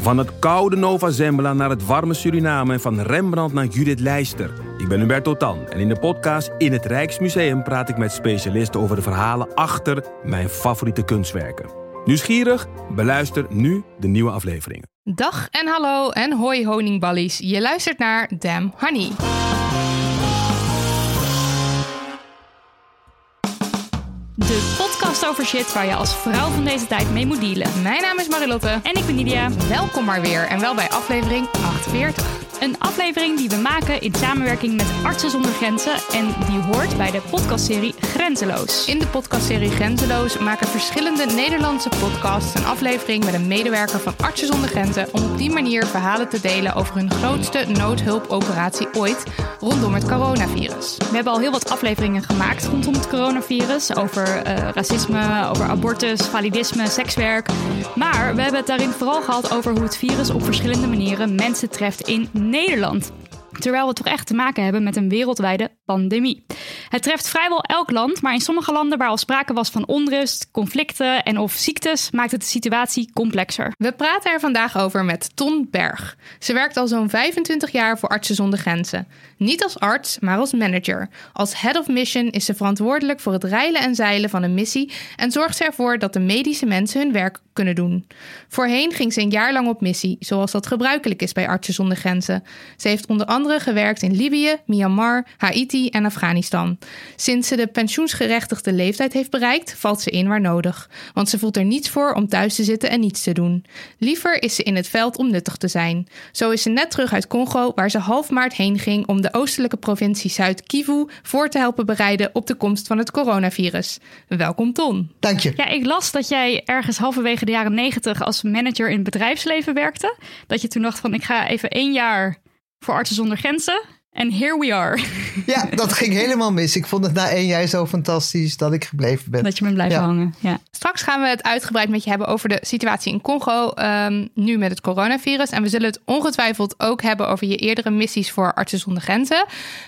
Van het koude Nova Zembla naar het warme Suriname en van Rembrandt naar Judith Leister. Ik ben Hubert Totan en in de podcast In het Rijksmuseum praat ik met specialisten over de verhalen achter mijn favoriete kunstwerken. Nieuwsgierig? Beluister nu de nieuwe afleveringen. Dag en hallo en hoi honingballies. Je luistert naar Damn Honey. De podcast over shit waar je als vrouw van deze tijd mee moet dealen. Mijn naam is Marilotte. En ik ben Nidia. Welkom maar weer en wel bij aflevering 48. Een aflevering die we maken in samenwerking met Artsen zonder Grenzen en die hoort bij de podcastserie Grenzeloos. In de podcastserie Grenzeloos maken verschillende Nederlandse podcasts een aflevering met een medewerker van Artsen zonder Grenzen om op die manier verhalen te delen over hun grootste noodhulpoperatie ooit rondom het coronavirus. We hebben al heel wat afleveringen gemaakt rondom het coronavirus over eh, racisme, over abortus, validisme, sekswerk. Maar we hebben het daarin vooral gehad over hoe het virus op verschillende manieren mensen treft in Nederland. Terwijl we toch echt te maken hebben met een wereldwijde pandemie. Het treft vrijwel elk land, maar in sommige landen waar al sprake was van onrust, conflicten en of ziektes, maakt het de situatie complexer. We praten er vandaag over met Ton Berg. Ze werkt al zo'n 25 jaar voor Artsen zonder Grenzen. Niet als arts, maar als manager. Als head of mission is ze verantwoordelijk voor het reilen en zeilen van een missie en zorgt ze ervoor dat de medische mensen hun werk kunnen doen. Voorheen ging ze een jaar lang op missie, zoals dat gebruikelijk is bij Artsen zonder Grenzen. Ze heeft onder andere gewerkt in Libië, Myanmar, Haiti en Afghanistan. Sinds ze de pensioensgerechtigde leeftijd heeft bereikt, valt ze in waar nodig. Want ze voelt er niets voor om thuis te zitten en niets te doen. Liever is ze in het veld om nuttig te zijn. Zo is ze net terug uit Congo, waar ze half maart heen ging om de oostelijke provincie Zuid-Kivu voor te helpen bereiden op de komst van het coronavirus. Welkom Ton. Dank je. Ja, ik las dat jij ergens halverwege de jaren negentig als manager in het bedrijfsleven werkte. Dat je toen dacht van ik ga even één jaar voor Artsen zonder Grenzen. En here we are. Ja, dat ging helemaal mis. Ik vond het na één jaar zo fantastisch dat ik gebleven ben. Dat je bent blijven Ja. hangen. Ja. Straks gaan we het uitgebreid met je hebben over de situatie in Congo, ehm, nu met het coronavirus. En we zullen het ongetwijfeld ook hebben over je eerdere missies voor Artsen zonder Grenzen.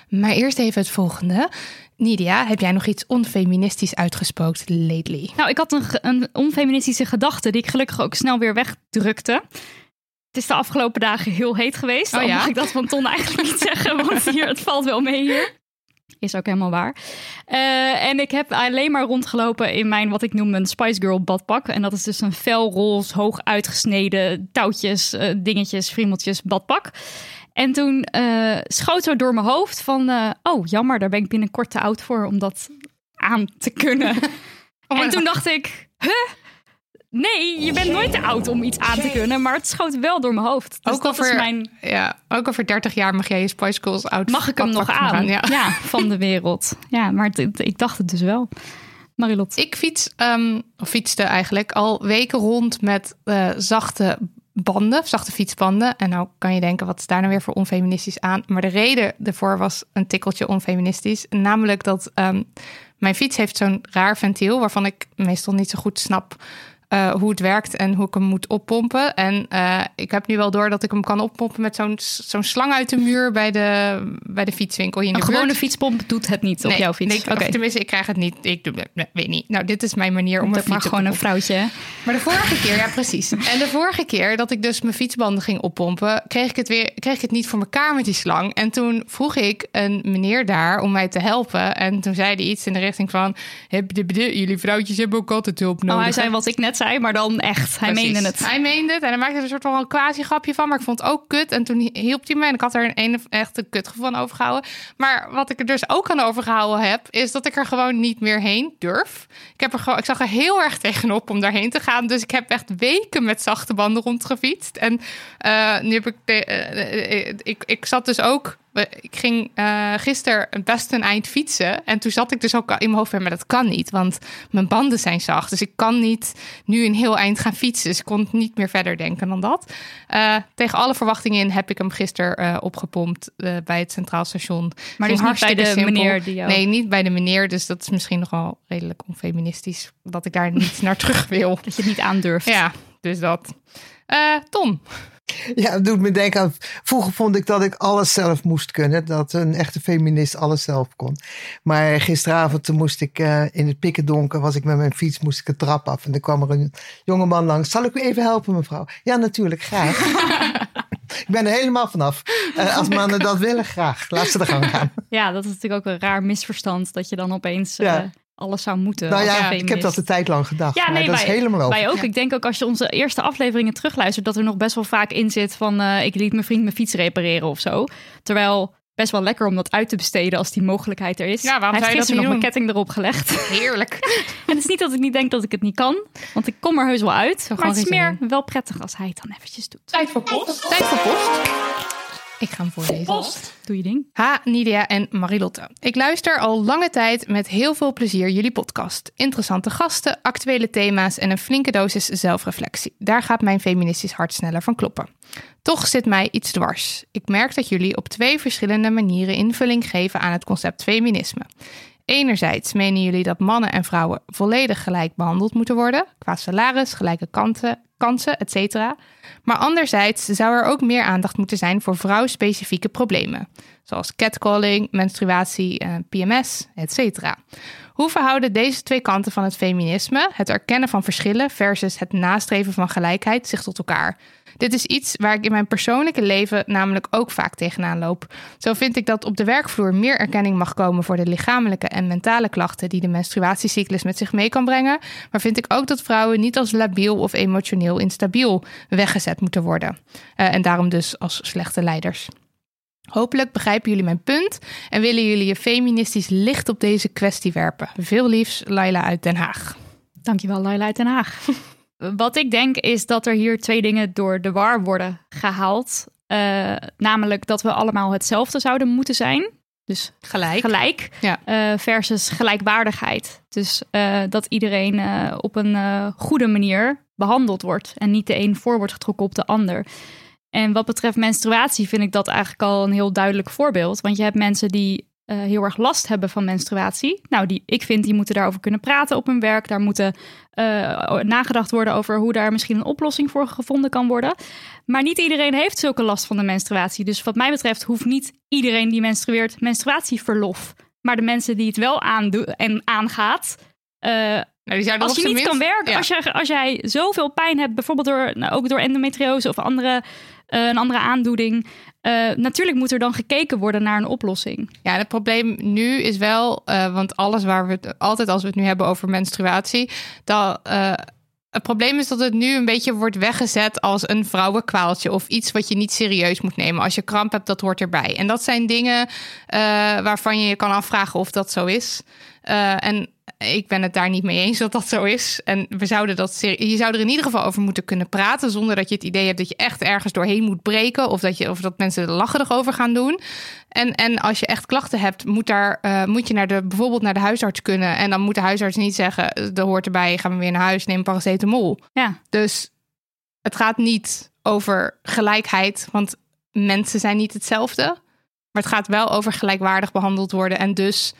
Maar eerst even het volgende. Nidia, heb jij nog iets onfeministisch uitgespookt lately? Nou, ik had een, een onfeministische gedachte die ik gelukkig ook snel weer wegdrukte. Het is de afgelopen dagen heel heet geweest. Oh ja? mag ik dat van Ton eigenlijk niet zeggen, want hier, het valt wel mee hier. Is ook helemaal waar. Eh, en ik heb alleen maar rondgelopen in mijn, wat ik noem, mijn Spice Girl badpak. En dat is dus een felroze, hoog uitgesneden touwtjes, eh, dingetjes, friemeltjes badpak. En toen eh, schoot zo door mijn hoofd van, oh jammer, daar ben ik binnenkort te oud voor om dat aan te kunnen. Oh, en toen dacht ik, huh? Nee, je bent nooit te oud om iets aan te kunnen, maar het schoot wel door mijn hoofd. Dus ook, over, mijn, ja, ook over 30 jaar mag jij je Spice Girls out. mag ik hem nog aan? ja. Ja. van de wereld. Ja, maar het- het- ik dacht het dus wel. Marilot. Ik fiets, ehm, of fietste eigenlijk al weken rond met eh, zachte banden, zachte fietsbanden. En nou kan je denken, wat is daar nou weer voor onfeministisch aan? Maar de reden ervoor was een tikkeltje onfeministisch. Namelijk dat ehm, mijn fiets heeft zo'n raar ventiel... waarvan ik meestal niet zo goed snap eh, hoe het werkt en hoe ik hem moet oppompen. En eh, ik heb nu wel door dat ik hem kan oppompen met zo'n zo'n slang uit de muur bij de, bij de fietswinkel hier in Een de buurt. gewone fietspomp doet het niet op jouw fiets. nee, of tenminste, ik krijg het niet. Ik doe, nee, weet niet. Nou, dit is mijn manier om Om mijn maar gewoon een vrouwtje. Maar de vorige keer, ja, precies. En de vorige keer dat ik dus mijn fietsbanden ging oppompen, kreeg ik het weer, kreeg ik het niet voor elkaar met die slang. En toen vroeg ik een meneer daar om mij te helpen. En toen zei hij iets in de richting van: "Heb jullie vrouwtjes hebben ook altijd hulp nodig. Oh, hij zei wat ik net hij, maar dan echt. Hij Precies. meende het. Hij meende het en hij maakte er een soort van een quasi-grapje van. Maar ik vond het ook kut. En toen hielp hij me en ik had er een, een echt een kutgevoel aan overgehouden. Maar wat ik er dus ook aan overgehouden heb, is dat ik er gewoon niet meer heen durf. Ik, heb er gewoon, ik zag er heel erg tegenop om daarheen te gaan. Dus ik heb echt weken met zachte banden rondgefietst. En eh, nu heb ik, de, eh, eh, ik... Ik zat dus ook... Ik ging eh gisteren best een eind fietsen. En toen zat ik dus ook in mijn hoofd weer, maar dat kan niet. Want mijn banden zijn zacht. Dus ik kan niet nu een heel eind gaan fietsen. Dus ik kon niet meer verder denken dan dat. Eh, tegen alle verwachtingen in heb ik hem gisteren eh, opgepompt bij het Centraal Station. Maar dus niet bij de simpel. meneer die jou... Nee, niet bij de meneer. Dus dat is misschien nog wel redelijk onfeministisch. Dat ik daar niet naar terug wil. Dat je het niet aandurft. Ja, dus dat. Tom. Ja, het doet me denken aan. Vroeger vond ik dat ik alles zelf moest kunnen. Dat een echte feminist alles zelf kon. Maar gisteravond moest ik eh, in het pikken donker. Was ik met mijn fiets, moest ik een trap af. En er kwam er een jongeman langs. Zal ik u even helpen, mevrouw? Ja, natuurlijk, graag. ik ben er helemaal vanaf. Eh, als mannen dat willen, graag. Laat ze er gang gaan. Ja, dat is natuurlijk ook een raar misverstand. Dat je dan opeens Ja. Alles zou moeten. nou ja, ik heb dat een tijd lang gedacht. Ja, maar nee, dat is wij- helemaal over. Wij ook. Ja. Ik denk ook als je onze eerste afleveringen terugluistert, dat er nog best wel vaak in zit van eh, ik liet mijn vriend mijn fiets repareren of zo. Terwijl best wel lekker om dat uit te besteden als die mogelijkheid er is. Ja, waarom Hij zou heeft gisteren nog mijn ketting erop gelegd. Heerlijk. en het is niet dat ik niet denk dat ik het niet kan, want ik kom er heus wel uit. Zo maar het is meer wel prettig als hij het dan eventjes doet. Tijd voor post. Tijd voor post. Ik ga hem voorlezen. Doe je ding. Ha, Nidia en Marilotte. Ik luister al lange tijd met heel veel plezier jullie podcast. Interessante gasten, actuele thema's en een flinke dosis zelfreflectie. Daar gaat mijn feministisch hart sneller van kloppen. Toch zit mij iets dwars. Ik merk dat jullie op twee verschillende manieren invulling geven aan het concept feminisme. Enerzijds menen jullie dat mannen en vrouwen volledig gelijk behandeld moeten worden, qua salaris, gelijke kanten, kansen, etc. Maar anderzijds zou er ook meer aandacht moeten zijn voor vrouwspecifieke problemen, zoals catcalling, menstruatie, eh, PMS, etc. Hoe verhouden deze twee kanten van het feminisme, het erkennen van verschillen versus het nastreven van gelijkheid, zich tot elkaar? Dit is iets waar ik in mijn persoonlijke leven namelijk ook vaak tegenaan loop. Zo vind ik dat op de werkvloer meer erkenning mag komen voor de lichamelijke en mentale klachten die de menstruatiecyclus met zich mee kan brengen. Maar vind ik ook dat vrouwen niet als labiel of emotioneel instabiel weggezet moeten worden. Eh, en daarom dus als slechte leiders. Hopelijk begrijpen jullie mijn punt en willen jullie je feministisch licht op deze kwestie werpen. Veel liefs, Laila uit Den Haag. Dankjewel, Laila uit Den Haag. Wat ik denk is dat er hier twee dingen door de war worden gehaald. Eh, namelijk dat we allemaal hetzelfde zouden moeten zijn. Dus Gelijk. gelijk Ja. eh, versus gelijkwaardigheid. Dus eh, dat iedereen eh, op een eh, goede manier behandeld wordt en niet de een voor wordt getrokken op de ander. En wat betreft menstruatie vind ik dat eigenlijk al een heel duidelijk voorbeeld. Want je hebt mensen die eh, heel erg last hebben van menstruatie. Nou, die, ik vind die moeten daarover kunnen praten op hun werk. Daar moeten eh, nagedacht worden over hoe daar misschien een oplossing voor gevonden kan worden. Maar niet iedereen heeft zulke last van de menstruatie. Dus wat mij betreft hoeft niet iedereen die menstrueert menstruatieverlof. Maar de mensen die het wel aandoen en aangaat. eh, Nou, die als je niet kan werken, Ja. als, je, als jij zoveel pijn hebt, bijvoorbeeld door, nou, ook door endometriose of andere, eh, een andere aandoening. eh, natuurlijk moet er dan gekeken worden naar een oplossing. Ja, het probleem nu is wel, eh, want alles waar we het altijd als we het nu hebben over menstruatie, dat het probleem is dat het nu een beetje wordt weggezet als een vrouwenkwaaltje of iets wat je niet serieus moet nemen. Als je kramp hebt, dat hoort erbij. En dat zijn dingen waarvan je je kan afvragen of dat zo is. En ik ben het daar niet mee eens dat dat zo is. En we zouden dat je zou er in ieder geval over moeten kunnen praten. Zonder dat je het idee hebt dat je echt ergens doorheen moet breken. Of dat, je, of dat mensen er lacherig over gaan doen. En, en als je echt klachten hebt, moet, daar, eh, moet je naar de, bijvoorbeeld naar de huisarts kunnen. En dan moet de huisarts niet zeggen: eh, dat hoort erbij, gaan we weer naar huis, neem paracetamol. Ja, Dus het gaat niet over gelijkheid, want mensen zijn niet hetzelfde. Maar het gaat wel over gelijkwaardig behandeld worden. En dus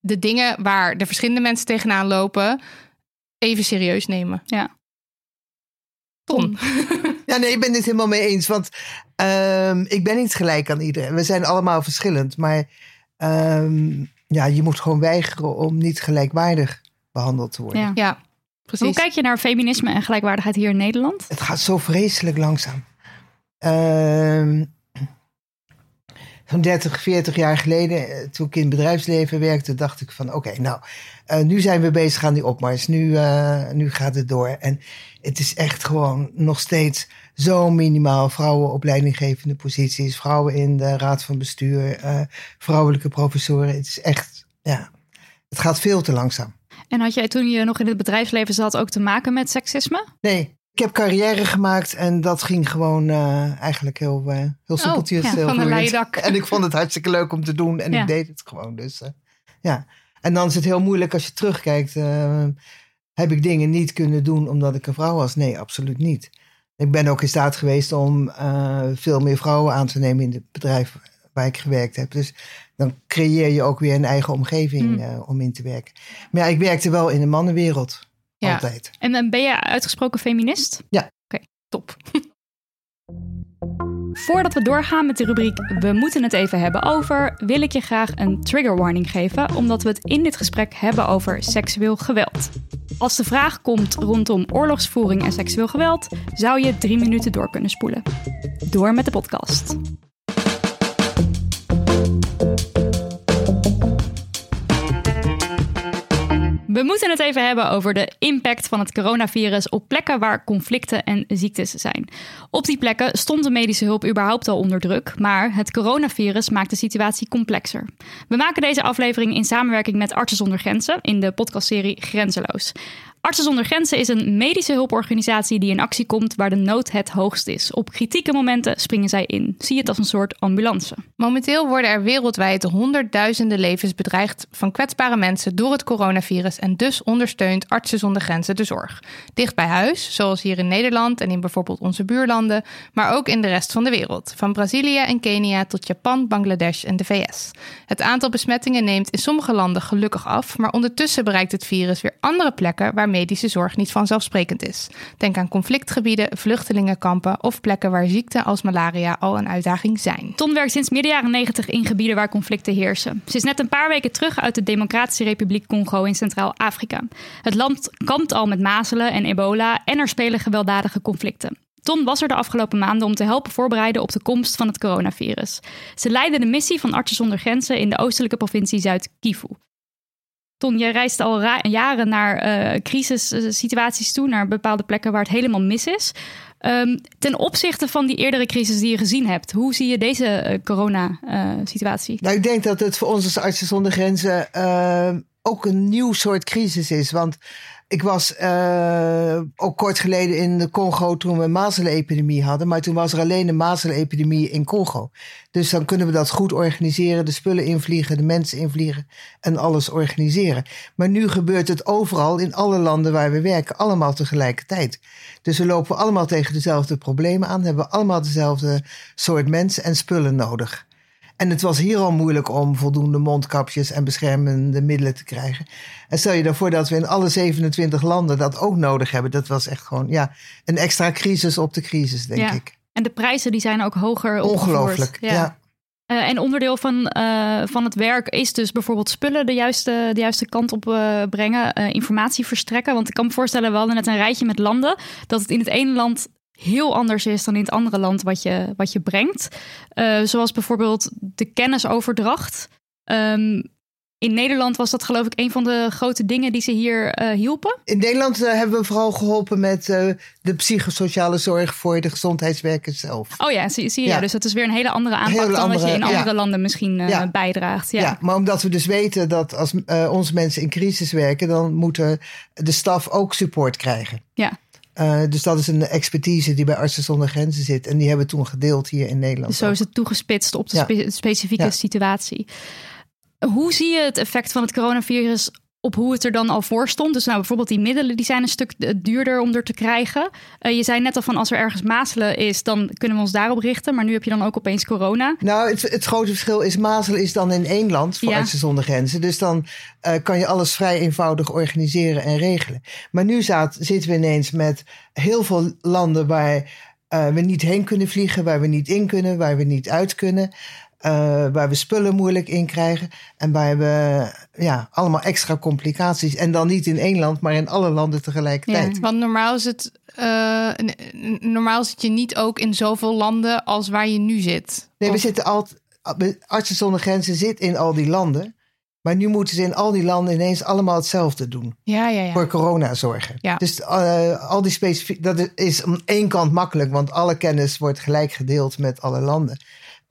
de dingen waar de verschillende mensen tegenaan lopen, even serieus nemen. ja. Ton. Ja, nee, ik ben het helemaal mee eens. Want ehm, ik ben niet gelijk aan iedereen. We zijn allemaal verschillend. Maar ehm, ja, je moet gewoon weigeren om niet gelijkwaardig behandeld te worden. ja. Ja, precies. Hoe kijk je naar feminisme en gelijkwaardigheid hier in Nederland? Het gaat zo vreselijk langzaam. Ehm, zo'n 30, 40 jaar geleden, eh, toen ik in het bedrijfsleven werkte, dacht ik van oké, nou, uh, nu zijn we bezig aan die opmars. Nu, uh, nu gaat het door. En het is echt gewoon nog steeds zo minimaal. Vrouwen op leidinggevende posities, vrouwen in de raad van bestuur, uh, vrouwelijke professoren. Het is echt, ja, het gaat veel te langzaam. En had jij toen je nog in het bedrijfsleven zat ook te maken met seksisme? Nee, heb carrière gemaakt en dat ging gewoon uh, eigenlijk heel, uh, heel soepeltjes. Oh, ja, van een leidak. En ik vond het hartstikke leuk om te doen en ja. ik deed het gewoon. Dus uh, ja. En dan is het heel moeilijk als je terugkijkt. heb ik dingen niet kunnen doen omdat ik een vrouw was? Nee, absoluut niet. Ik ben ook in staat geweest om veel meer vrouwen aan te nemen in het bedrijf waar ik gewerkt heb. Dus dan creëer je ook weer een eigen omgeving mm. om in te werken. Maar ja, ik werkte wel in de mannenwereld. Ja. Altijd. En dan ben je uitgesproken feminist? Ja. Oké, okay, top. Voordat we doorgaan met de rubriek We moeten het even hebben over, wil ik je graag een trigger warning geven, omdat we het in dit gesprek hebben over seksueel geweld. Als de vraag komt rondom oorlogsvoering en seksueel geweld, zou je drie minuten door kunnen spoelen. Door met de podcast. We moeten het even hebben over de impact van het coronavirus op plekken waar conflicten en ziektes zijn. Op die plekken stond de medische hulp überhaupt al onder druk, maar het coronavirus maakt de situatie complexer. We maken deze aflevering in samenwerking met Artsen zonder Grenzen in de podcastserie Grenzeloos. Artsen zonder Grenzen is een medische hulporganisatie die in actie komt waar de nood het hoogst is. Op kritieke momenten springen zij in. Zie het als een soort ambulance. Momenteel worden er wereldwijd honderdduizenden levens bedreigd van kwetsbare mensen door het coronavirus en dus ondersteunt Artsen zonder Grenzen de zorg. Dicht bij huis, zoals hier in Nederland en in bijvoorbeeld onze buurlanden, maar ook in de rest van de wereld, van Brazilië en Kenia tot Japan, Bangladesh en de VS. Het aantal besmettingen neemt in sommige landen gelukkig af, maar ondertussen bereikt het virus weer andere plekken waar medische zorg niet vanzelfsprekend is. Denk aan conflictgebieden, vluchtelingenkampen of plekken waar ziekten als malaria al een uitdaging zijn. Ton werkt sinds midden jaren 90 in gebieden waar conflicten heersen. Ze is net een paar weken terug uit de Democratische Republiek Congo in Centraal-Afrika. Het land kampt al met mazelen en ebola en er spelen gewelddadige conflicten. Ton was er de afgelopen maanden om te helpen voorbereiden op de komst van het coronavirus. Ze leidde de missie van Artsen zonder Grenzen in de oostelijke provincie Zuid-Kivu. Ton, je reist al jaren naar uh, crisissituaties toe, naar bepaalde plekken waar het helemaal mis is. Um, ten opzichte van die eerdere crisis die je gezien hebt, hoe zie je deze uh, corona-situatie? nou, ik denk dat het voor ons als Artsen zonder Grenzen uh, ook een nieuw soort crisis is. Want ik was uh, ook kort geleden in de Congo toen we een mazelenepidemie hadden. Maar toen was er alleen een mazelenepidemie in Congo. Dus dan kunnen we dat goed organiseren. De spullen invliegen, de mensen invliegen en alles organiseren. Maar nu gebeurt het overal in alle landen waar we werken. Allemaal tegelijkertijd. Dus we lopen allemaal tegen dezelfde problemen aan. Hebben allemaal dezelfde soort mensen en spullen nodig. En het was hier al moeilijk om voldoende mondkapjes en beschermende middelen te krijgen. En stel je daarvoor dat we in alle 27 landen dat ook nodig hebben. Dat was echt gewoon ja, een extra crisis op de crisis, denk ja. ik. En de prijzen die zijn ook hoger Ongelooflijk, ja. ja. Uh, en onderdeel van, uh, van het werk is dus bijvoorbeeld spullen de juiste, de juiste kant op uh, brengen, informatie verstrekken. Want ik kan me voorstellen, we hadden net een rijtje met landen, dat het in het ene land heel anders is dan in het andere land wat je, wat je brengt. Uh, zoals bijvoorbeeld de kennisoverdracht. Um, in Nederland was dat geloof ik een van de grote dingen die ze hier uh, hielpen. In Nederland uh, hebben we vooral geholpen met de psychosociale zorg voor de gezondheidswerkers zelf. Oh ja, zie, zie je. Ja. Dus dat is weer een hele andere aanpak hele dan andere, dat je in andere ja. landen misschien ja. bijdraagt. Ja. ja, maar omdat we dus weten dat als onze mensen in crisis werken, dan moeten de staf ook support krijgen. Ja. Uh, dus dat is een expertise die bij Artsen zonder Grenzen zit. En die hebben we toen gedeeld hier in Nederland. Dus zo is het toegespitst op de ja. spe specifieke ja. situatie. Hoe zie je het effect van het coronavirus op hoe het er dan al voor stond? Dus nou, bijvoorbeeld die middelen die zijn een stuk duurder om er te krijgen. Uh, je zei net al van als er ergens mazelen is, dan kunnen we ons daarop richten. Maar nu heb je dan ook opeens corona. Nou, het, het grote verschil is mazelen is dan in één land voor ja. Zonder Grenzen. Dus dan uh, kan je alles vrij eenvoudig organiseren en regelen. Maar nu zitten we ineens met heel veel landen waar uh, we niet heen kunnen vliegen, waar we niet in kunnen, waar we niet uit kunnen. Uh, waar we spullen moeilijk in krijgen. En waar we ja, allemaal extra complicaties. En dan niet in één land, maar in alle landen tegelijkertijd. Ja, want normaal is het. Uh, normaal zit je niet ook in zoveel landen als waar je nu zit. Nee, of... we zitten altijd. Artsen zonder Grenzen zit in al die landen. Maar nu moeten ze in al die landen ineens allemaal hetzelfde doen. Ja, ja, ja. Voor corona zorgen. Ja. Dus uh, al die specifiek. Dat is aan één kant makkelijk, want alle kennis wordt gelijk gedeeld met alle landen.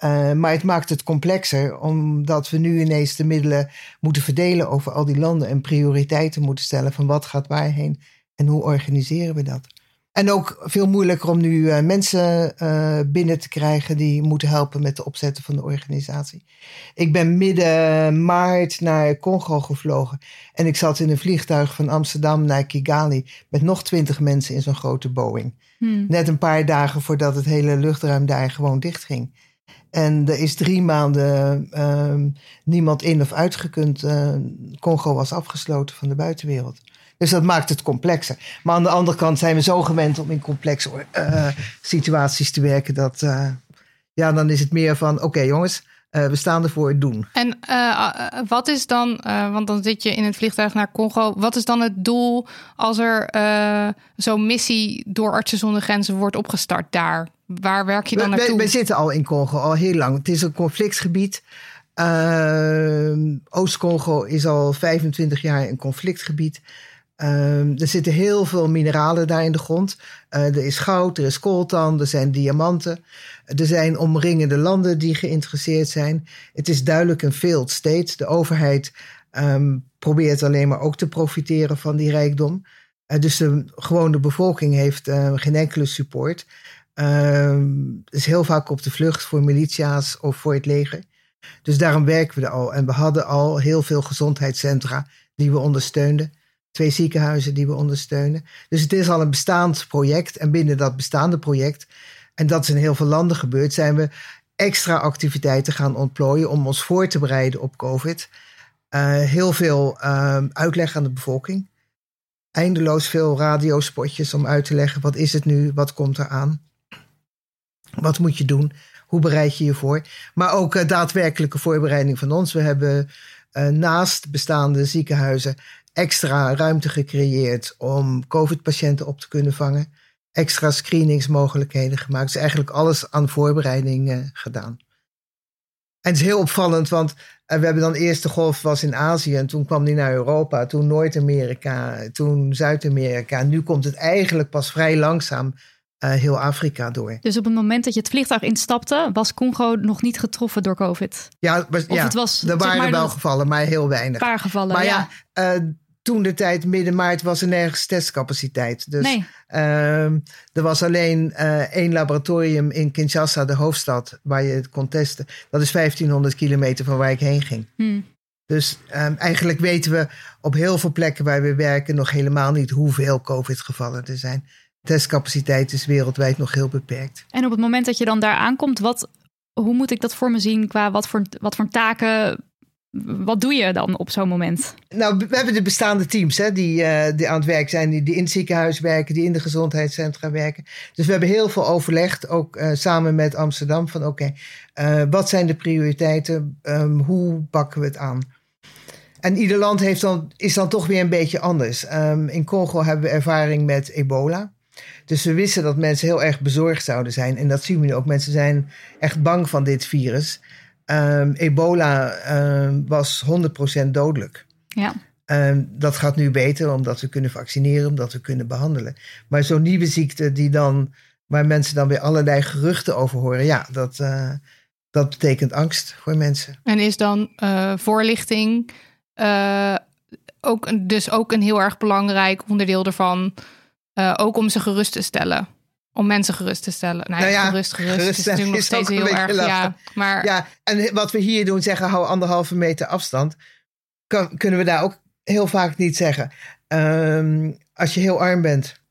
Uh, maar het maakt het complexer, omdat we nu ineens de middelen moeten verdelen over al die landen en prioriteiten moeten stellen van wat gaat waarheen en hoe organiseren we dat. En ook veel moeilijker om nu uh, mensen uh, binnen te krijgen die moeten helpen met de opzetten van de organisatie. Ik ben midden maart naar Congo gevlogen en ik zat in een vliegtuig van Amsterdam naar Kigali met nog twintig mensen in zo'n grote Boeing. Hmm. Net een paar dagen voordat het hele luchtruim daar gewoon dichtging. En er is drie maanden uh, niemand in of uitgekund. Uh, Congo was afgesloten van de buitenwereld. Dus dat maakt het complexer. Maar aan de andere kant zijn we zo gewend om in complexe uh, situaties te werken. Dat ja, dan is het meer van: oké jongens, we staan ervoor, doen. En wat is dan, want dan zit je in het vliegtuig naar Congo. Wat is dan het doel als er zo'n missie door Artsen zonder Grenzen wordt opgestart daar? Waar werk je dan naartoe? We, we, zitten al in Congo, al heel lang. Het is een conflictgebied. Uh, Oost-Congo is al 25 jaar een conflictgebied. Uh, er zitten heel veel mineralen daar in de grond. Uh, er is goud, er is coltan, er zijn diamanten. Er zijn omringende landen die geïnteresseerd zijn. Het is duidelijk een failed state. De overheid um, probeert alleen maar ook te profiteren van die rijkdom. Uh, dus de gewone bevolking heeft uh, geen enkele support. Um, is heel vaak op de vlucht voor militia's of voor het leger. Dus daarom werken we er al. En we hadden al heel veel gezondheidscentra die we ondersteunden. Twee ziekenhuizen die we ondersteunen. Dus het is al een bestaand project. En binnen dat bestaande project, en dat is in heel veel landen gebeurd, zijn we extra activiteiten gaan ontplooien om ons voor te bereiden op COVID. Uh, heel veel uh, uitleg aan de bevolking. Eindeloos veel radiospotjes om uit te leggen wat is het nu, wat komt er aan. Wat moet je doen? Hoe bereid je je voor? Maar ook uh, daadwerkelijke voorbereiding van ons. We hebben uh, naast bestaande ziekenhuizen extra ruimte gecreëerd om COVID-patiënten op te kunnen vangen. Extra screeningsmogelijkheden gemaakt. Dus eigenlijk alles aan voorbereiding uh, gedaan. En het is heel opvallend, want we hebben dan eerst de golf was in Azië en toen kwam die naar Europa, toen Noord-Amerika, toen Zuid-Amerika. Nu komt het eigenlijk pas vrij langzaam uh, heel Afrika door. Dus op het moment dat je het vliegtuig instapte, was Congo nog niet getroffen door COVID? Ja, was, ja het was, er waren wel gevallen, maar heel weinig. Een paar gevallen, maar ja. ja uh, toen de tijd, midden maart, was er nergens testcapaciteit. Dus nee. uh, er was alleen uh, één laboratorium in Kinshasa, de hoofdstad, waar je het kon testen. Dat is 1500 kilometer van waar ik heen ging. Hmm. Dus um, eigenlijk weten we op heel veel plekken waar we werken nog helemaal niet hoeveel COVID-gevallen er zijn testcapaciteit is wereldwijd nog heel beperkt. En op het moment dat je dan daar aankomt, wat, hoe moet ik dat voor me zien qua wat voor, wat voor taken wat doe je dan op zo'n moment? Nou, we hebben de bestaande teams hè, die, uh, die aan het werk zijn, die, die in het ziekenhuis werken, die in de gezondheidscentra werken. Dus we hebben heel veel overlegd, ook uh, samen met Amsterdam, van oké, okay, uh, wat zijn de prioriteiten? Um, hoe pakken we het aan? En ieder land heeft dan, is dan toch weer een beetje anders. Um, in Congo hebben we ervaring met ebola. Dus we wisten dat mensen heel erg bezorgd zouden zijn. En dat zien we nu ook. Mensen zijn echt bang van dit virus. Um, ebola um, was 100% dodelijk. Ja. Um, dat gaat nu beter omdat we kunnen vaccineren, omdat we kunnen behandelen. Maar zo'n nieuwe ziekte die dan, waar mensen dan weer allerlei geruchten over horen, ja, dat, uh, dat betekent angst voor mensen. En is dan uh, voorlichting uh, ook, dus ook een heel erg belangrijk onderdeel ervan? Uh, ook om ze gerust te stellen. Om mensen gerust te stellen. Nou, nou ja, gerust, gerust, gerust is natuurlijk nog steeds heel erg. Ja, maar... ja, en wat we hier doen, zeggen hou anderhalve meter afstand. Kan, kunnen we daar ook heel vaak niet zeggen. Um, als je heel arm bent.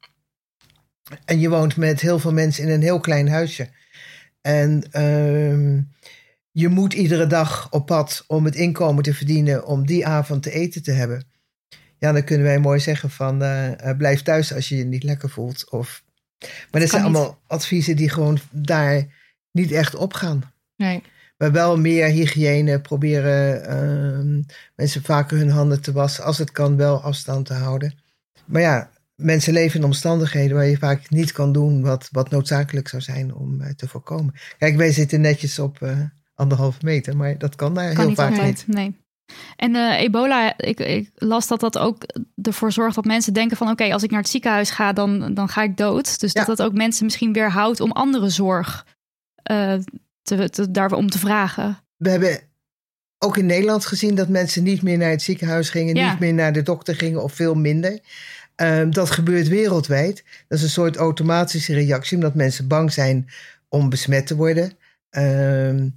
En je woont met heel veel mensen in een heel klein huisje. En um, je moet iedere dag op pad om het inkomen te verdienen. Om die avond te eten te hebben ja, dan kunnen wij mooi zeggen van uh, blijf thuis als je je niet lekker voelt. Of, maar dat zijn niet. allemaal adviezen die gewoon daar niet echt opgaan. Nee. Maar wel meer hygiëne, proberen uh, mensen vaker hun handen te wassen. Als het kan, wel afstand te houden. Maar ja, mensen leven in omstandigheden waar je vaak niet kan doen wat, wat noodzakelijk zou zijn om uh, te voorkomen. Kijk, wij zitten netjes op anderhalve meter. Maar dat kan daar Kan heel niet vaak altijd, niet. nee. En eh, ebola, ik, ik las dat dat ook ervoor zorgt dat mensen denken van... oké, als ik naar het ziekenhuis ga, dan, dan ga ik dood. Dus dat Ja. dat ook mensen misschien weerhoudt om andere zorg eh, te, te, daarom te vragen. We hebben ook in Nederland gezien dat mensen niet meer naar het ziekenhuis gingen, Ja. niet meer naar de dokter gingen of veel minder. Ehm, dat gebeurt wereldwijd. Dat is een soort automatische reactie, omdat mensen bang zijn om besmet te worden. Ehm,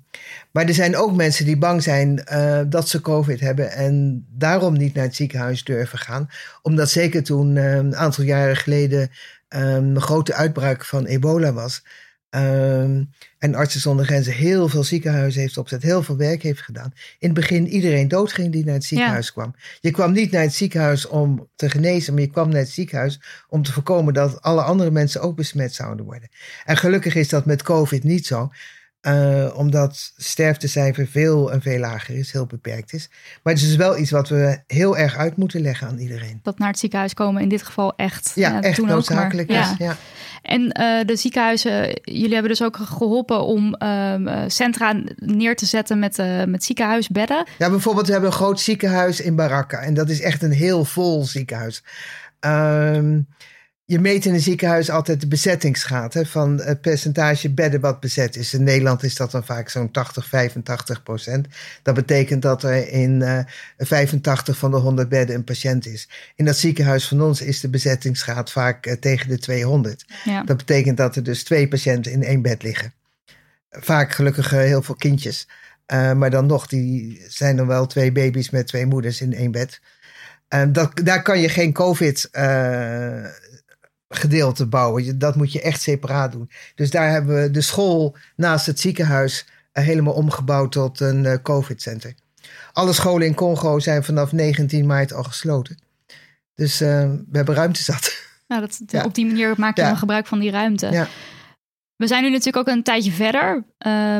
maar er zijn ook mensen die bang zijn eh, dat ze COVID hebben en daarom niet naar het ziekenhuis durven gaan. Omdat zeker toen eh, een aantal jaren geleden ehm, een grote uitbraak van ebola was. Ehm, en Artsen zonder Grenzen heel veel ziekenhuizen heeft opgezet, heel veel werk heeft gedaan. In het begin iedereen doodging die naar het ziekenhuis kwam. Je kwam niet naar het ziekenhuis om te genezen, maar je kwam naar het ziekenhuis om te voorkomen dat alle andere mensen ook besmet zouden worden. En gelukkig is dat met COVID niet zo. Eh, omdat sterftecijfer veel en veel lager is, heel beperkt is. Maar het is dus wel iets wat we heel erg uit moeten leggen aan iedereen. Dat naar het ziekenhuis komen in dit geval echt. Ja, eh, echt toen ook, maar- noodzakelijk ja. is. Ja. En eh, de ziekenhuizen, jullie hebben dus ook geholpen om ehm, eh, centra neer te zetten met, met ziekenhuisbedden. Ja, bijvoorbeeld, we hebben een groot ziekenhuis in Baraka. En dat is echt een heel vol ziekenhuis. Ehm, je meet in een ziekenhuis altijd de bezettingsgraad hè, van het percentage bedden wat bezet is. In Nederland is dat dan vaak zo'n 80, 85 procent. Dat betekent dat er in eh 85 van de 100 bedden een patiënt is. In dat ziekenhuis van ons is de bezettingsgraad vaak eh, tegen de 200. Ja. Dat betekent dat er dus twee patiënten in één bed liggen. Vaak gelukkig eh, heel veel kindjes. Eh, maar dan nog, die zijn dan wel twee baby's met twee moeders in één bed. En dat, daar kan je geen COVID eh, gedeelte bouwen. Dat moet je echt separaat doen. Dus daar hebben we de school naast het ziekenhuis eh, helemaal omgebouwd tot een eh, COVID-center. Alle scholen in Congo zijn vanaf 19 maart al gesloten. Dus eh, we hebben ruimte zat. Nou, dat, Ja. Op die manier maak je Ja. dan gebruik van die ruimte. Ja. We zijn nu natuurlijk ook een tijdje verder,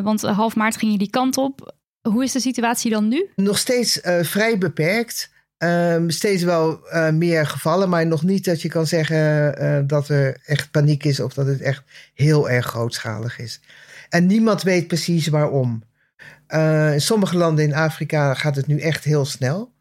want half maart ging je die kant op. Hoe is de situatie dan nu? nog steeds vrij beperkt. Ehm, steeds wel eh, meer gevallen, maar nog niet dat je kan zeggen eh, dat er echt paniek is of dat het echt heel erg grootschalig is. En niemand weet precies waarom. Eh, in sommige landen in Afrika gaat het nu echt heel snel.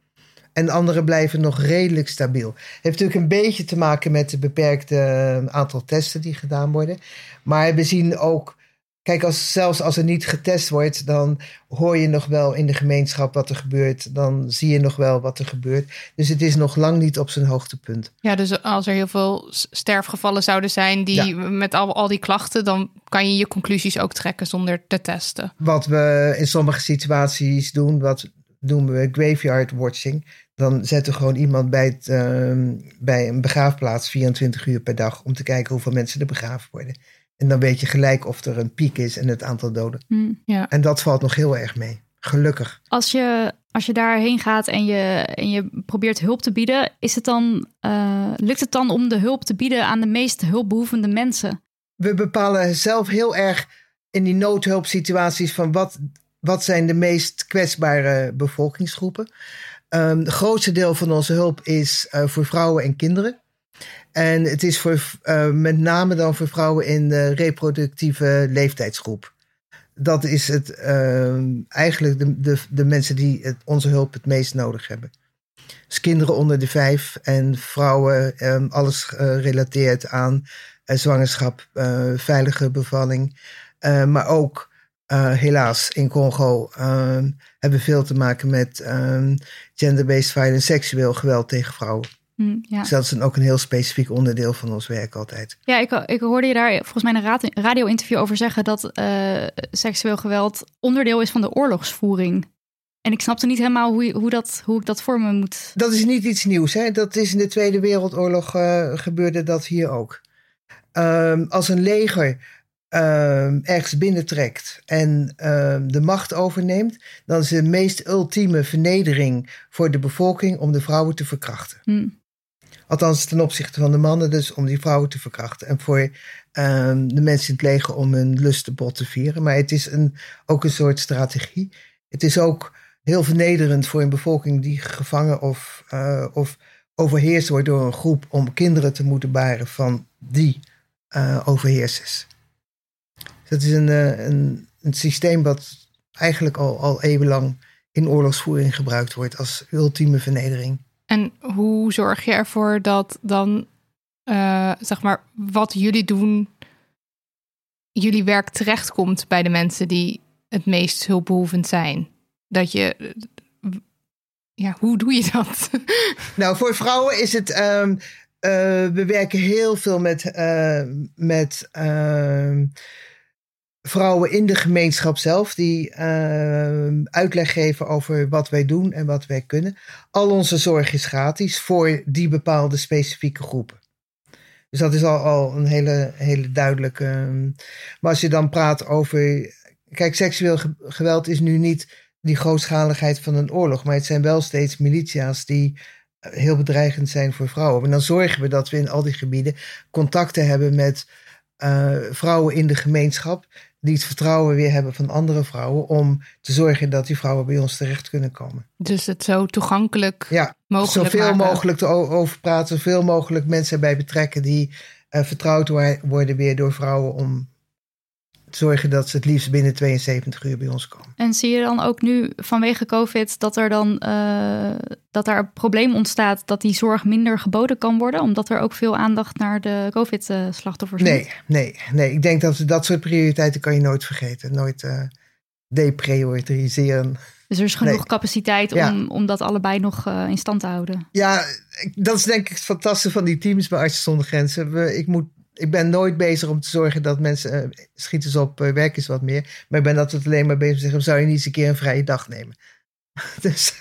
En andere blijven nog redelijk stabiel. Het heeft natuurlijk een beetje te maken met het beperkte aantal testen die gedaan worden. Maar we zien ook, kijk, als, zelfs als er niet getest wordt, dan hoor je nog wel in de gemeenschap wat er gebeurt. Dan zie je nog wel wat er gebeurt. Dus het is nog lang niet op zijn hoogtepunt. Ja, dus als er heel veel sterfgevallen zouden zijn die met al, al die klachten, dan kan je je conclusies ook trekken zonder te testen. Wat we in sommige situaties doen, wat noemen we graveyard watching. Dan zetten we gewoon iemand bij, het, ehm, bij een begraafplaats 24 uur per dag om te kijken hoeveel mensen er begraven worden. En dan weet je gelijk of er een piek is en het aantal doden. Hm. Ja. En dat valt nog heel erg mee. Gelukkig. Als je, als je daarheen gaat en je, en je probeert hulp te bieden, is het dan, eh, lukt het dan om de hulp te bieden aan de meest hulpbehoevende mensen? We bepalen zelf heel erg in die noodhulpsituaties van wat, wat zijn de meest kwetsbare bevolkingsgroepen. Ehm het grootste deel van onze hulp is eh, voor vrouwen en kinderen. En het is voor, eh, met name dan voor vrouwen in de reproductieve leeftijdsgroep. Dat is het, ehm, eigenlijk de, de, de mensen die het, onze hulp het meest nodig hebben. Dus kinderen onder de vijf en vrouwen, ehm, alles gerelateerd aan eh, zwangerschap, eh, veilige bevalling. Eh, maar ook eh, helaas in Congo ehm, hebben we veel te maken met ehm, gender-based violence, seksueel geweld tegen vrouwen. Hm, ja. Dus dat is een, ook een heel specifiek onderdeel van ons werk altijd. Ja, ik, ik hoorde je daar volgens mij een radio-interview over zeggen dat eh, seksueel geweld onderdeel is van de oorlogsvoering. En ik snapte niet helemaal hoe, hoe, dat, hoe ik dat voor me moet. Dat is niet iets nieuws. Hè? Dat is in de Tweede Wereldoorlog eh, gebeurde dat hier ook. Ehm, als een leger ehm, ergens binnentrekt en ehm, de macht overneemt, dan is de meest ultieme vernedering voor de bevolking om de vrouwen te verkrachten. Hm. Althans ten opzichte van de mannen, dus om die vrouwen te verkrachten. En voor ehm, de mensen in het leger om hun lustenbod te vieren. Maar het is een, ook een soort strategie. Het is ook heel vernederend voor een bevolking die gevangen of, eh, of overheerst wordt door een groep om kinderen te moeten baren van die eh, overheersers. Dat is een, eh, een, een systeem wat eigenlijk al, al eeuwenlang in oorlogsvoering gebruikt wordt als ultieme vernedering. En hoe zorg je ervoor dat dan, uh, zeg maar, wat jullie doen, jullie werk terechtkomt bij de mensen die het meest hulpbehoevend zijn? Dat je, ja, hoe doe je dat? Nou, voor vrouwen is het, um, uh, we werken heel veel met, met uh, vrouwen in de gemeenschap zelf die uh, uitleg geven over wat wij doen en wat wij kunnen. Al onze zorg is gratis voor die bepaalde specifieke groepen. Dus dat is al, al een hele, hele duidelijke. Uh, maar als je dan praat over. Kijk, seksueel geweld is nu niet die grootschaligheid van een oorlog, maar het zijn wel steeds militia's die eh, heel bedreigend zijn voor vrouwen. En dan zorgen we dat we in al die gebieden contacten hebben met uh, vrouwen in de gemeenschap die het vertrouwen weer hebben van andere vrouwen om te zorgen dat die vrouwen bij ons terecht kunnen komen. Dus het zo toegankelijk ja, mogelijk zoveel maken. mogelijk te over praten, zoveel mogelijk mensen bij betrekken die uh, vertrouwd worden weer door vrouwen om zorgen dat ze het liefst binnen 72 uur bij ons komen. En zie je dan ook nu vanwege COVID dat er dan uh, dat er een probleem ontstaat dat die zorg minder geboden kan worden, omdat er ook veel aandacht naar de COVID-slachtoffers nee, moet? Nee, nee. Ik denk dat dat soort prioriteiten kan je nooit vergeten, nooit uh. Dus er is genoeg nee. capaciteit om, ja. om dat allebei nog uh, in stand te houden. Ja, dat is denk ik het fantastische van die teams bij Artsen zonder Grenzen. We, ik moet ik ben nooit bezig om te zorgen dat mensen uh, schieten ze op, uh, werk is wat meer. Maar ik ben altijd alleen maar bezig om te zeggen, zou je niet eens een keer een vrije dag nemen? dus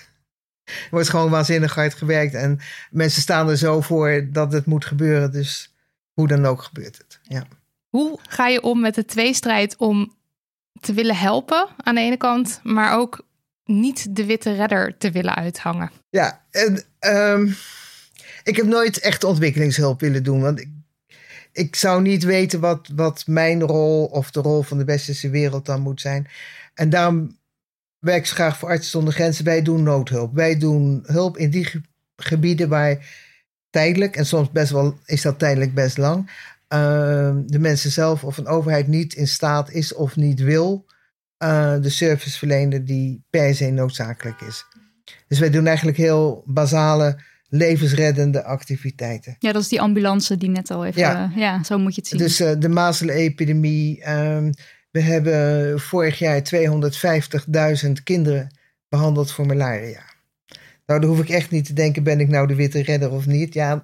er wordt gewoon waanzinnig hard gewerkt. En mensen staan er zo voor dat het moet gebeuren. Dus hoe dan ook gebeurt het. Ja. Hoe ga je om met de tweestrijd om te willen helpen aan de ene kant, maar ook niet de witte redder te willen uithangen? Ja, en, um, ik heb nooit echt ontwikkelingshulp willen doen. Want ik ik zou niet weten wat, wat mijn rol of de rol van de westerse wereld dan moet zijn. En daarom werk ik graag voor Artsen zonder Grenzen. Wij doen noodhulp. Wij doen hulp in die ge gebieden waar tijdelijk, en soms best wel is dat tijdelijk best lang, uh, de mensen zelf of een overheid niet in staat is of niet wil uh, de service verlenen die per se noodzakelijk is. Dus wij doen eigenlijk heel basale levensreddende activiteiten. Ja, dat is die ambulance die net al even... Ja, uh, ja zo moet je het zien. Dus uh, de mazelenepidemie. Um, we hebben vorig jaar 250.000 kinderen behandeld voor malaria. Nou, dan hoef ik echt niet te denken, ben ik nou de witte redder of niet? Ja,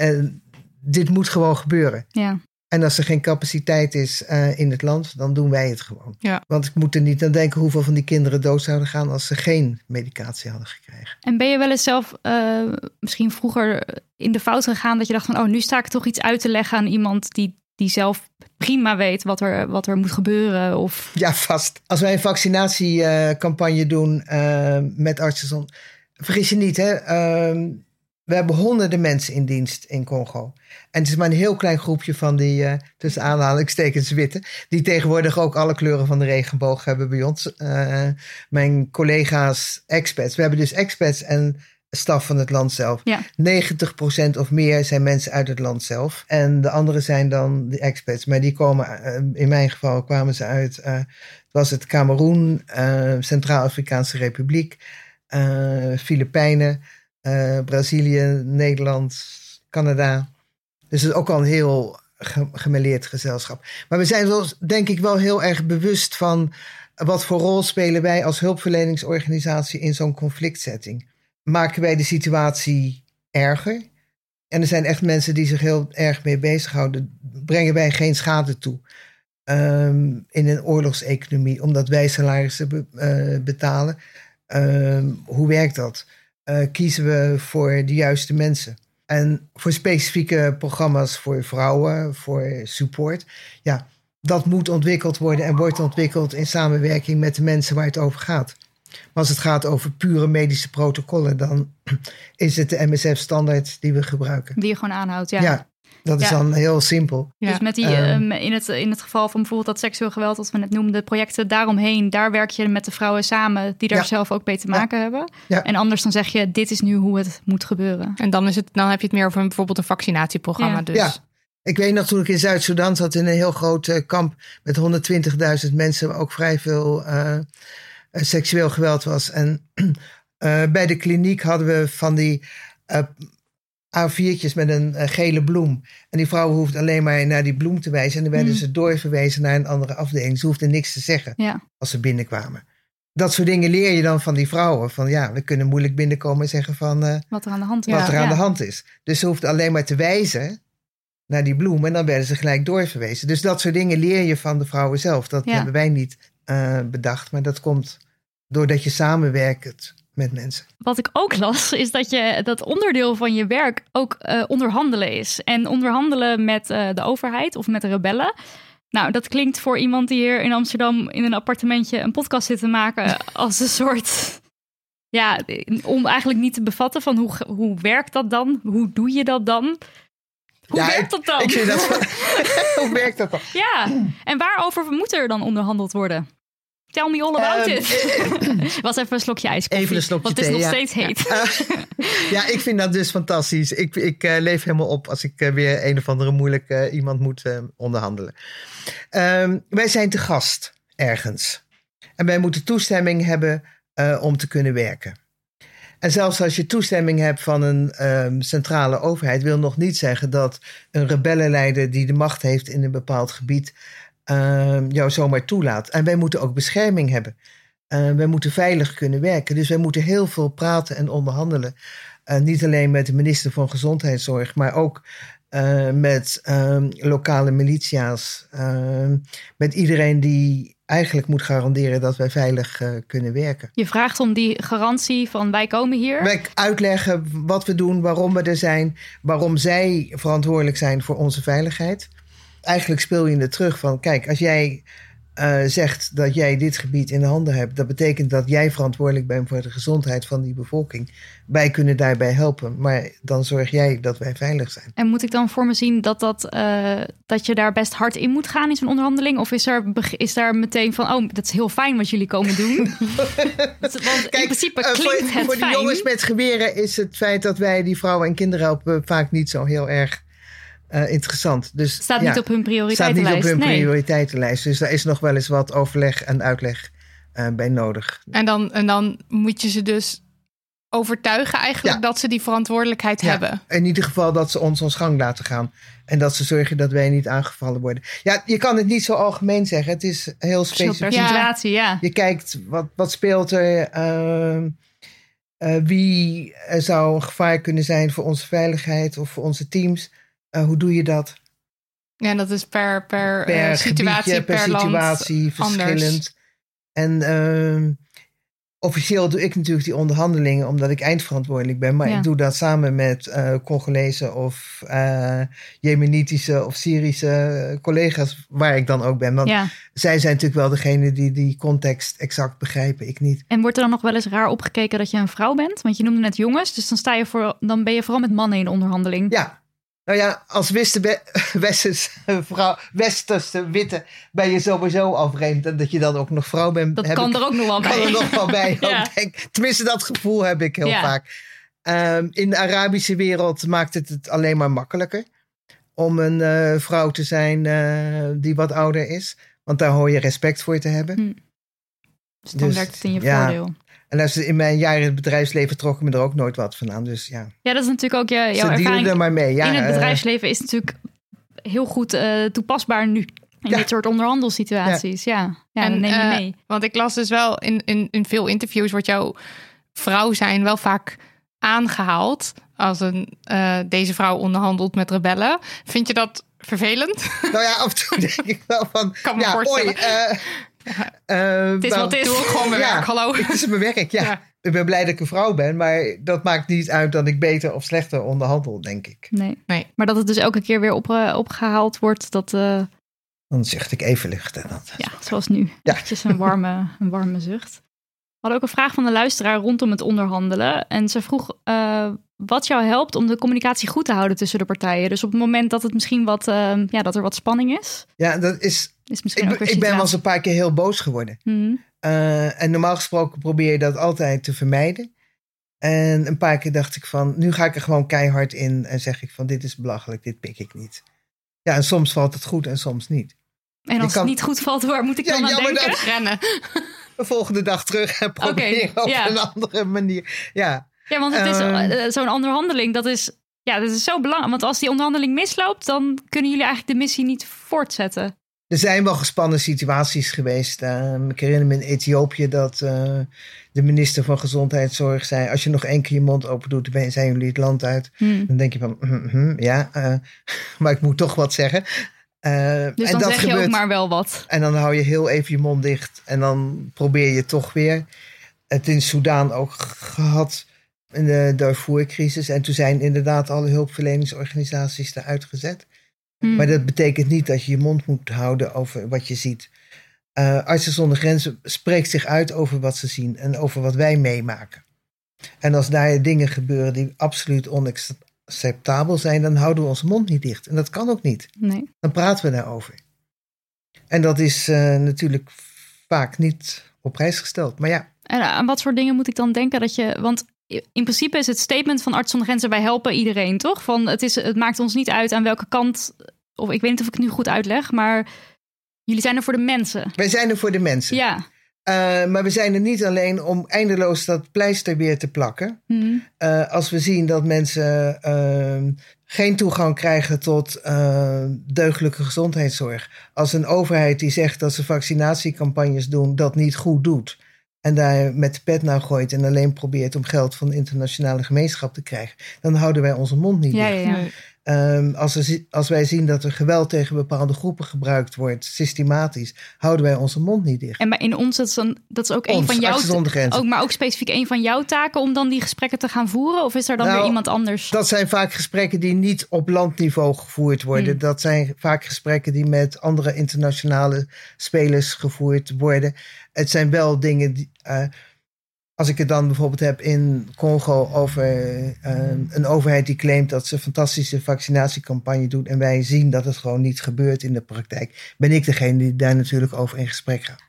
uh, dit moet gewoon gebeuren. Ja. En als er geen capaciteit is uh, in het land, dan doen wij het gewoon. Ja. Want ik moet er niet aan denken hoeveel van die kinderen dood zouden gaan als ze geen medicatie hadden gekregen. En ben je wel eens zelf uh, misschien vroeger in de fout gegaan dat je dacht van, oh, nu sta ik toch iets uit te leggen aan iemand die, die zelf prima weet wat er, wat er moet gebeuren? Of... Ja, vast. Als wij een vaccinatiecampagne doen uh, met artsen, vergis je niet, hè. Uh, we hebben honderden mensen in dienst in Congo. En het is maar een heel klein groepje van die, uh, tussen aanhalingstekens witte, die tegenwoordig ook alle kleuren van de regenboog hebben bij ons. Uh, mijn collega's, experts. We hebben dus experts en staf van het land zelf. Ja. 90% of meer zijn mensen uit het land zelf. En de andere zijn dan de experts. Maar die komen, uh, in mijn geval kwamen ze uit, was het Cameroen, Centraal-Afrikaanse Republiek, Filipijnen. Uh, Brazilië, Nederland, Canada. Dus het is ook al een heel gemêleerd gezelschap. Maar we zijn wel, denk ik wel heel erg bewust van wat voor rol spelen wij als hulpverleningsorganisatie in zo'n conflictsetting. Maken wij de situatie erger? En er zijn echt mensen die zich heel erg mee bezighouden. Brengen wij geen schade toe um, in een oorlogseconomie, omdat wij salarissen be uh, betalen? Um, hoe werkt dat? Uh, kiezen we voor de juiste mensen. En voor specifieke programma's voor vrouwen, voor support. Ja, dat moet ontwikkeld worden en wordt ontwikkeld in samenwerking met de mensen waar het over gaat. Maar als het gaat over pure medische protocollen, dan is het de MSF-standaard die we gebruiken. Die je gewoon aanhoudt, ja. Ja, dat is ja. dan heel simpel. Ja. Dus met die, um, in, het, in het geval van bijvoorbeeld dat seksueel geweld, wat we net noemden, projecten daaromheen, daar werk je met de vrouwen samen die daar ja. zelf ook mee te maken hebben. En anders dan zeg je, dit is nu hoe het moet gebeuren. En dan, is het, dan heb je het meer over een, bijvoorbeeld een vaccinatieprogramma. Dus. Ja, Ik weet nog toen ik in Zuid-Soedan zat in een heel groot eh, kamp met 120.000 mensen, waar ook vrij veel uh, seksueel geweld was. En uh, bij de kliniek hadden we van die A4'tjes met een gele bloem. En die vrouw hoefde alleen maar naar die bloem te wijzen. En dan werden mm. ze doorverwezen naar een andere afdeling. Ze hoefden niks te zeggen ja. als ze binnenkwamen. Dat soort dingen leer je dan van die vrouwen. Van ja, we kunnen moeilijk binnenkomen en zeggen van... wat er aan de hand is. Wat er aan de hand is. Dus ze hoefde alleen maar te wijzen naar die bloem. En dan werden ze gelijk doorverwezen. Dus dat soort dingen leer je van de vrouwen zelf. Dat hebben wij niet uh, bedacht. Maar dat komt doordat je samenwerkt met mensen. Wat ik ook las, is dat je dat onderdeel van je werk ook uh, onderhandelen is. En onderhandelen met uh, de overheid of met de rebellen. Nou, dat klinkt voor iemand die hier in Amsterdam in een appartementje een podcast zit te maken als een soort. Ja, om eigenlijk niet te bevatten van hoe, hoe werkt dat dan? Hoe doe je dat dan? Hoe werkt dat dan? Ik vind dat, hoe werkt dat dan? Ja, en waarover moet er dan onderhandeld worden? Tell me all about um, it. Was even een slokje ijs. Even een slokje Want het is nog steeds heet. ja, ik vind dat dus fantastisch. Ik, ik uh, leef helemaal op als ik uh, weer een of andere moeilijke iemand moet onderhandelen. Um, wij zijn te gast ergens. En wij moeten toestemming hebben om te kunnen werken. En zelfs als je toestemming hebt van een um, centrale overheid, wil nog niet zeggen dat een rebellenleider die de macht heeft in een bepaald gebied um, jou zomaar toelaat. En wij moeten ook bescherming hebben. Uh, wij moeten veilig kunnen werken. Dus wij moeten heel veel praten en onderhandelen. Uh, niet alleen met de minister van Gezondheidszorg, maar ook uh, met um, lokale militia's. met iedereen die eigenlijk moet garanderen dat wij veilig uh, kunnen werken. Je vraagt om die garantie van wij komen hier? Wij uitleggen wat we doen, waarom we er zijn, waarom zij verantwoordelijk zijn voor onze veiligheid. Eigenlijk speel je het terug van, kijk, als jij uh, zegt dat jij dit gebied in de handen hebt, dat betekent dat jij verantwoordelijk bent voor de gezondheid van die bevolking. Wij kunnen daarbij helpen, maar dan zorg jij dat wij veilig zijn. En moet ik dan voor me zien dat, dat, uh, dat je daar best hard in moet gaan in zo'n onderhandeling? Of is er, is daar meteen van, oh, dat is heel fijn wat jullie komen doen? Want Kijk, in principe klinkt uh, voor, het Voor de jongens met geweren is het feit dat wij die vrouwen en kinderen helpen vaak niet zo heel erg uh, interessant. Dus, staat niet op hun prioriteitenlijst. Staat niet op hun nee. prioriteitenlijst. Dus daar is nog wel eens wat overleg en uitleg uh, bij nodig. En dan, en dan moet je ze dus overtuigen eigenlijk ja. dat ze die verantwoordelijkheid ja. hebben. In ieder geval dat ze ons ons gang laten gaan. En dat ze zorgen dat wij niet aangevallen worden. Ja, je kan het niet zo algemeen zeggen. Het is heel specifiek. situatie, ja. Je kijkt wat, wat speelt er. Uh, uh, wie zou een gevaar kunnen zijn voor onze veiligheid of voor onze teams. Uh, hoe doe je dat? Ja, dat is per, per, per uh, situatie, gebiedje, per, per situatie verschillend. Anders. En uh, officieel doe ik natuurlijk die onderhandelingen omdat ik eindverantwoordelijk ben. Maar Ja. ik doe dat samen met uh, Congolese of Jemenitische of Syrische collega's waar ik dan ook ben. Want ja. zij zijn natuurlijk wel degene die die context exact begrijpen, ik niet. En wordt er dan nog wel eens raar opgekeken dat je een vrouw bent? Want je noemde net jongens, dus dan, sta je voor, dan ben je vooral met mannen in de onderhandeling. Ja, nou ja, als westerse, westerse, vrouw, westerse witte ben je sowieso al vreemd. En dat je dan ook nog vrouw bent. Dat kan ik, er ook nog wel bij. Kan er nog wel bij. Ja. denk. Tenminste, dat gevoel heb ik heel Ja. vaak. Um, in de Arabische wereld maakt het het alleen maar makkelijker. Om een uh, vrouw te zijn uh, die wat ouder is. Want daar hoor je respect voor te hebben. Hm. Dus dan Dus, werkt het in je ja. voordeel. En als in mijn jaren in het bedrijfsleven trok ik me er ook nooit wat van aan. Dus ja, Ja, dat is natuurlijk ook je, jouw ervaring er maar mee. Ja, in het eh, bedrijfsleven is natuurlijk heel goed eh, toepasbaar nu. In Ja. dit soort onderhandelsituaties. Ja, ja. En, dan neem je eh, mee. Want ik las dus wel in, in, in veel interviews wordt jouw vrouw zijn wel vaak aangehaald als een eh, deze vrouw onderhandelt met rebellen. Vind je dat vervelend? Nou ja, af en toe denk ik wel van... Kan me ja, voorstellen. Oei, eh, eh, Het is wat het is. Doe gewoon mijn Ja. werk, hallo. Het is mijn werk, ja. Ja. Ik ben blij dat ik een vrouw ben, maar dat maakt niet uit dat ik beter of slechter onderhandel, denk ik. Nee. Nee. Maar dat het dus elke keer weer op, opgehaald wordt, dat, eh, Dan zeg ik even lucht en dat. ja, zoals nu. Ja. Eventjes een warme, een warme zucht. We hadden ook een vraag van de luisteraar rondom het onderhandelen. En ze vroeg eh, wat jou helpt om de communicatie goed te houden tussen de partijen. Dus op het moment dat het misschien wat, eh, ja, dat er wat spanning is, Ja, dat is. Is misschien Ik, ook weer ik ben wel eens een paar keer heel boos geworden. Mhm. Eh, en normaal gesproken probeer je dat altijd te vermijden. En een paar keer dacht ik van, nu ga ik er gewoon keihard in en zeg ik van, dit is belachelijk, dit pik ik niet. Ja, en soms valt het goed en soms niet. En als kan- het niet goed valt, waar moet ik Ja, dan aan denken? dat- Rennen. De volgende dag terug en proberen op ja. een andere manier. Ja, Ja, want het is Ehm. eh, zo'n onderhandeling, dat is, ja, dat is zo belangrijk. Want als die onderhandeling misloopt, dan kunnen jullie eigenlijk de missie niet voortzetten. Er zijn wel gespannen situaties geweest. Ehm, ik herinner me in Ethiopië dat eh, de minister van Gezondheidszorg zei: Als je nog één keer je mond open doet, dan zijn jullie het land uit. Hmm. Dan denk je van: "Mhm, mhm, ja, eh, maar ik moet toch wat zeggen. Eh, Dus en dan dat zeg je ook maar wel wat. En dan hou je heel even je mond dicht en dan probeer je toch weer. Het in Soudaan ook gehad in de Darfur-crisis. En toen zijn inderdaad alle hulpverleningsorganisaties eruit gezet. Hmm. Maar dat betekent niet dat je je mond moet houden over wat je ziet. Eh Artsen zonder Grenzen spreekt zich uit over wat ze zien en over wat wij meemaken. En als daar dingen gebeuren die absoluut onacceptabel zijn, dan houden we onze mond niet dicht. En dat kan ook niet. Nee. Dan praten we daarover. En dat is eh, natuurlijk vaak niet op prijs gesteld. Maar ja, En aan wat voor dingen moet ik dan denken dat je. Want in principe is het statement van Arts zonder Grenzen: wij helpen iedereen, toch? Van het, is, het maakt ons niet uit aan welke kant. Of ik weet niet of ik het nu goed uitleg, maar jullie zijn er voor de mensen. wij zijn er voor de mensen. Ja. Eh, maar we zijn er niet alleen om eindeloos dat pleister weer te plakken. Hm. Eh, als we zien dat mensen eh, geen toegang krijgen tot eh, deugdelijke gezondheidszorg. Als een overheid die zegt dat ze vaccinatiecampagnes doen, dat niet goed doet. En daar met de pet naar gooit en alleen probeert om geld van de internationale gemeenschap te krijgen. Dan houden wij onze mond niet Ja, dicht. ja, ja. Ehm, als, er als wij zien dat er geweld tegen bepaalde groepen gebruikt wordt, systematisch, houden wij onze mond niet dicht. En bij, in ons, dat is, dan, dat is ook een van jouw. Ook, maar ook specifiek een van jouw taken om dan die gesprekken te gaan voeren? Of is er dan Nou, weer iemand anders? Dat zijn vaak gesprekken die niet op landniveau gevoerd worden. Hmm. Dat zijn vaak gesprekken die met andere internationale spelers gevoerd worden. Het zijn wel dingen die. eh, als ik het dan bijvoorbeeld heb in Congo over eh, een overheid die claimt dat ze een fantastische vaccinatiecampagne doet en wij zien dat het gewoon niet gebeurt in de praktijk, ben ik degene die daar natuurlijk over in gesprek gaat.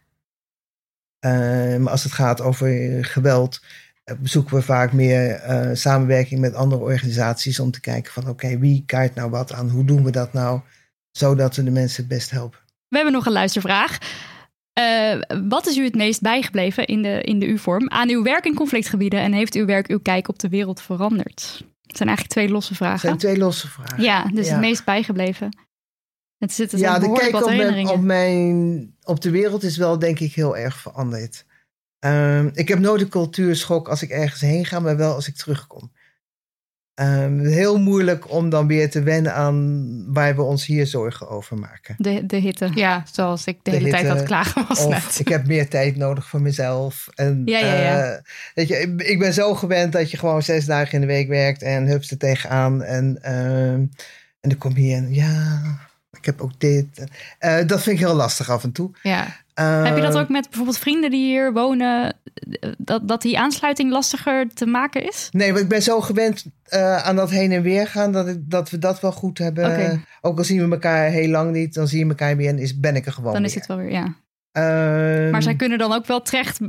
Eh, maar als het gaat over geweld, zoeken we vaak meer samenwerking met andere organisaties om te kijken van oké, wie kaart nou wat aan? Hoe doen we dat nou? Zodat we de mensen het best helpen. We hebben nog een luistervraag. Eh, wat is u het meest bijgebleven in de, in de U-vorm aan uw werk in conflictgebieden en heeft uw werk uw kijk op de wereld veranderd? Het zijn eigenlijk twee losse Het vragen. zijn twee losse vragen. Ja, dus Ja. het meest bijgebleven. Het zit er ja, de kijk wat op mijn, op, mijn, op de wereld is wel denk ik heel erg veranderd. Ehm, ik heb nooit een cultuurschok als ik ergens heen ga, maar wel als ik terugkom. Ehm, heel moeilijk om dan weer te wennen aan waar we ons hier zorgen over maken. De, de hitte. Ja, zoals ik de, De hele tijd aan het klagen was Of net. ik heb meer tijd nodig voor mezelf. En, Ja, ja, ja. eh, weet je, ik, ik ben zo gewend dat je gewoon zes dagen in de week werkt en hups er tegenaan. En, ehm, en dan kom je en ja, ik heb ook dit. Eh, dat vind ik heel lastig af en toe. Ja. Heb je dat Eh, ook met bijvoorbeeld vrienden die hier wonen, dat, dat die aansluiting lastiger te maken is? Nee, want ik ben zo gewend eh, aan dat heen en weer gaan dat, ik, dat we dat wel goed hebben. Oké. Ook al zien we elkaar heel lang niet, dan zie je elkaar weer en is, ben ik er gewoon Dan is het wel weer, ja. Ehm, Maar zij kunnen dan ook wel terecht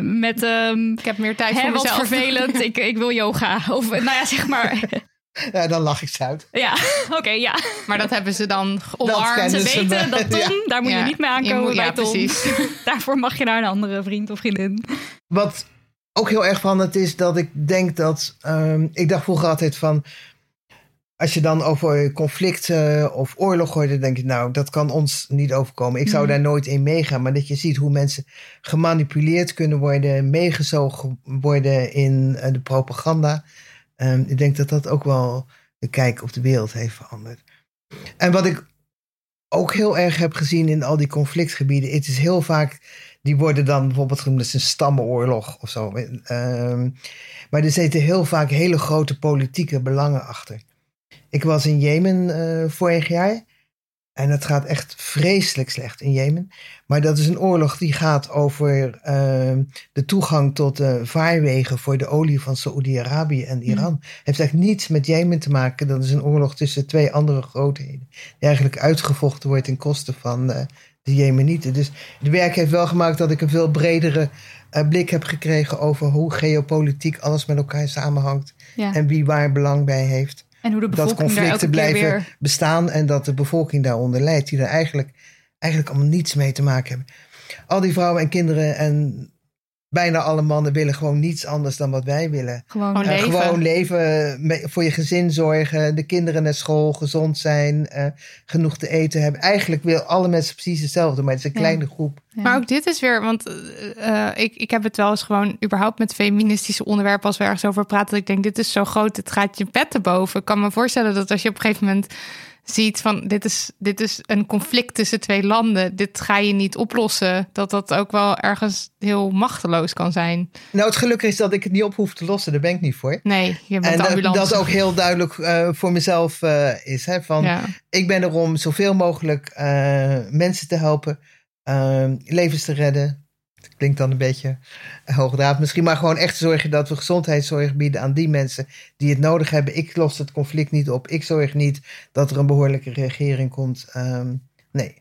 met, ehm Ik heb meer tijd hè, voor wat mezelf. vervelend, ik, ik wil yoga. Of nou ja, zeg maar. ja, dan lach ik ze uit. Ja, oké, ja. Maar dat hebben ze dan omarmd. Ze weten dat Tom, ja. daar moet je niet mee aankomen moet- bij ja, Tom. precies. Daarvoor mag je naar een andere vriend of vriendin. Wat ook heel erg veranderd is, dat ik denk dat. ehm, ik dacht vroeger altijd van. Als je dan over conflicten of oorlog hoort, dan denk je, nou, dat kan ons niet overkomen. Ik zou Mhm. daar nooit in meegaan. Maar dat je ziet hoe mensen gemanipuleerd kunnen worden, meegezogen worden in eh, de propaganda. Ehm, ik denk dat dat ook wel de kijk op de wereld heeft veranderd. En wat ik ook heel erg heb gezien in al die conflictgebieden, het is heel vaak die worden dan bijvoorbeeld genoemd als een stammenoorlog of zo. Ehm, maar er zitten heel vaak hele grote politieke belangen achter. Ik was in Jemen eh, vorig jaar. En het gaat echt vreselijk slecht in Jemen. Maar dat is een oorlog die gaat over ehm, de toegang tot de vaarwegen voor de olie van Saoedi-Arabië en Iran. Heeft eigenlijk niets met Jemen te maken. Dat is een oorlog tussen twee andere grootheden. Die eigenlijk uitgevochten wordt ten koste van de Jemenieten. Dus het werk heeft wel gemaakt dat ik een veel bredere eh, blik heb gekregen over hoe geopolitiek alles met elkaar samenhangt. Ja. En wie waar belang bij heeft. En hoe de dat conflicten blijven weer... bestaan en dat de bevolking daaronder lijdt, die er eigenlijk, eigenlijk allemaal niets mee te maken hebben. Al die vrouwen en kinderen en bijna alle mannen willen gewoon niets anders dan wat wij willen. Gewoon, Gewoon Eh, leven. gewoon leven, me- voor je gezin zorgen, de kinderen naar school, gezond zijn, eh, genoeg te eten hebben. Eigenlijk wil alle mensen precies hetzelfde, maar het is een Ja. kleine groep. Ja. Maar ook dit is weer, want eh, ik, ik heb het wel eens gewoon überhaupt met feministische onderwerpen als we ergens over praten. Dat ik denk, dit is zo groot, het gaat je pet te boven. Ik kan me voorstellen dat als je op een gegeven moment ziet van dit is, dit is een conflict tussen twee landen, dit ga je niet oplossen, dat dat ook wel ergens heel machteloos kan zijn. Nou, het geluk is dat ik het niet op hoef te lossen, daar ben ik niet voor. Nee, je bent En de dat, dat ook heel duidelijk eh, voor mezelf eh, is. Hè, van, Ja. Ik ben er om zoveel mogelijk eh, mensen te helpen, eh, levens te redden. Klinkt dan een beetje hoogdraad misschien, maar gewoon echt zorgen dat we gezondheidszorg bieden aan die mensen die het nodig hebben. Ik los het conflict niet op. Ik zorg niet dat er een behoorlijke regering komt. Ehm, nee.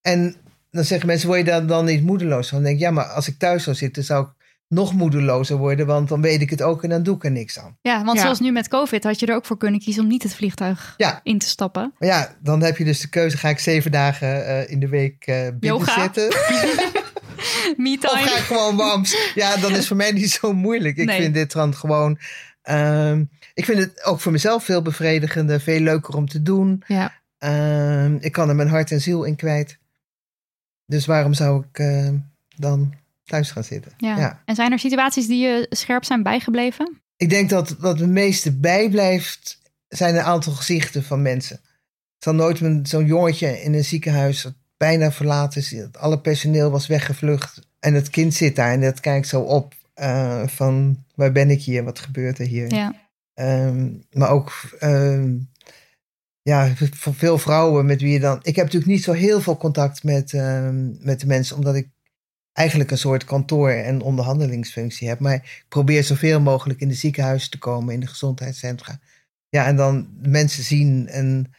En dan zeggen mensen, word je daar dan niet moedeloos van? Dan denk ik, ja, maar als ik thuis zou zitten, zou ik nog moedelozer worden, want dan weet ik het ook en dan doe ik er niks aan. Ja, want Ja. zoals nu met COVID had je er ook voor kunnen kiezen om niet het vliegtuig Ja. in te stappen. Maar ja, dan heb je dus de keuze, ga ik zeven dagen eh, in de week eh binnen Yoga. zitten? Me Of ga ik time. gewoon wams? Ja, dan is voor mij niet zo moeilijk. Ik Nee. vind dit dan gewoon... ehm, ik vind het ook voor mezelf veel bevredigender, veel leuker om te doen. Ja. Ehm, ik kan er mijn hart en ziel in kwijt. Dus waarom zou ik eh, dan thuis gaan zitten? Ja. Ja. En zijn er situaties die je scherp zijn bijgebleven? Ik denk dat wat het meeste bijblijft, zijn een aantal gezichten van mensen. Ik zal nooit zo'n jongetje in een ziekenhuis bijna verlaten is. Alle personeel was weggevlucht. En het kind zit daar en dat kijkt zo op eh, van waar ben ik hier? Wat gebeurt er hier? Ja. Ehm, maar ook ehm, ja, voor veel vrouwen met wie je dan... Ik heb natuurlijk niet zo heel veel contact met, ehm, met de mensen, omdat ik eigenlijk een soort kantoor- en onderhandelingsfunctie heb. Maar ik probeer zoveel mogelijk in de ziekenhuizen te komen, in de gezondheidscentra. Ja, en dan mensen zien en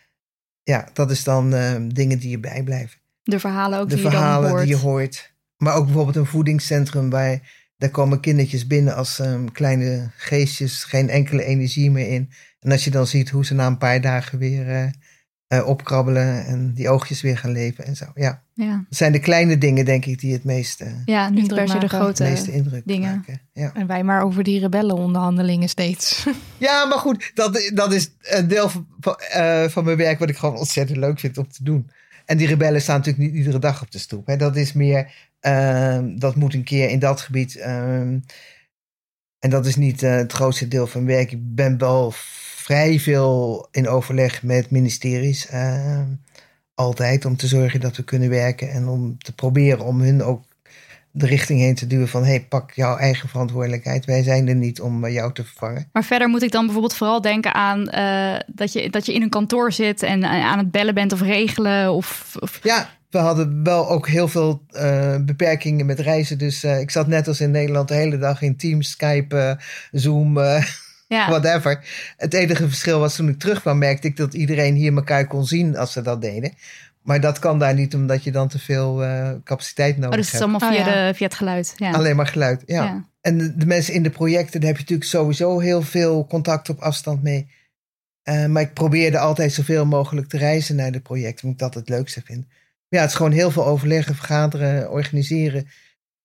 ja, dat is dan dingen die je bijblijven. De verhalen ook De die je verhalen hoort. die je hoort. Maar ook bijvoorbeeld een voedingscentrum waar daar komen kindertjes binnen als ehm, kleine geestjes, geen enkele energie meer in. En als je dan ziet hoe ze na een paar dagen weer eh, eh, opkrabbelen en die oogjes weer gaan leven en zo. Ja, Ja. dat zijn de kleine dingen denk ik die het meeste, ja, niet per se de grote... meeste indruk dingen. maken. Ja. En wij maar over die rebellenonderhandelingen steeds. ja, maar goed, dat, dat is een deel van, van, eh, van mijn werk wat ik gewoon ontzettend leuk vind om te doen. En die rebellen staan natuurlijk niet iedere dag op de stoep. Hè. Dat is meer, ehm, dat moet een keer in dat gebied. ehm, en dat is niet eh, het grootste deel van werk. Ik ben wel vrij veel in overleg met ministeries. ehm, altijd om te zorgen dat we kunnen werken. En om te proberen om hun ook de richting heen te duwen van... hey, pak jouw eigen verantwoordelijkheid. Wij zijn er niet om eh, jou te vervangen. Maar verder moet ik dan bijvoorbeeld vooral denken aan eh, dat, je, dat je in een kantoor zit en eh, aan het bellen bent of regelen. Of, of Ja, we hadden wel ook heel veel beperkingen met reizen. Dus ik zat net als in Nederland de hele dag in Teams, Skype, Zoom, ja. whatever. Het enige verschil was toen ik terugkwam, merkte ik dat iedereen hier elkaar kon zien als ze dat deden. Maar dat kan daar niet, omdat je dan te veel eh, capaciteit nodig Oh, dus het is hebt. allemaal via, Oh, ja. de, via het geluid. Ja. Alleen maar geluid, ja. Ja. En de, de mensen in de projecten, daar heb je natuurlijk sowieso heel veel contact op afstand mee. Eh, maar ik probeerde altijd zoveel mogelijk te reizen naar de projecten, omdat ik dat het leukste vind. Ja, het is gewoon heel veel overleggen, vergaderen, organiseren.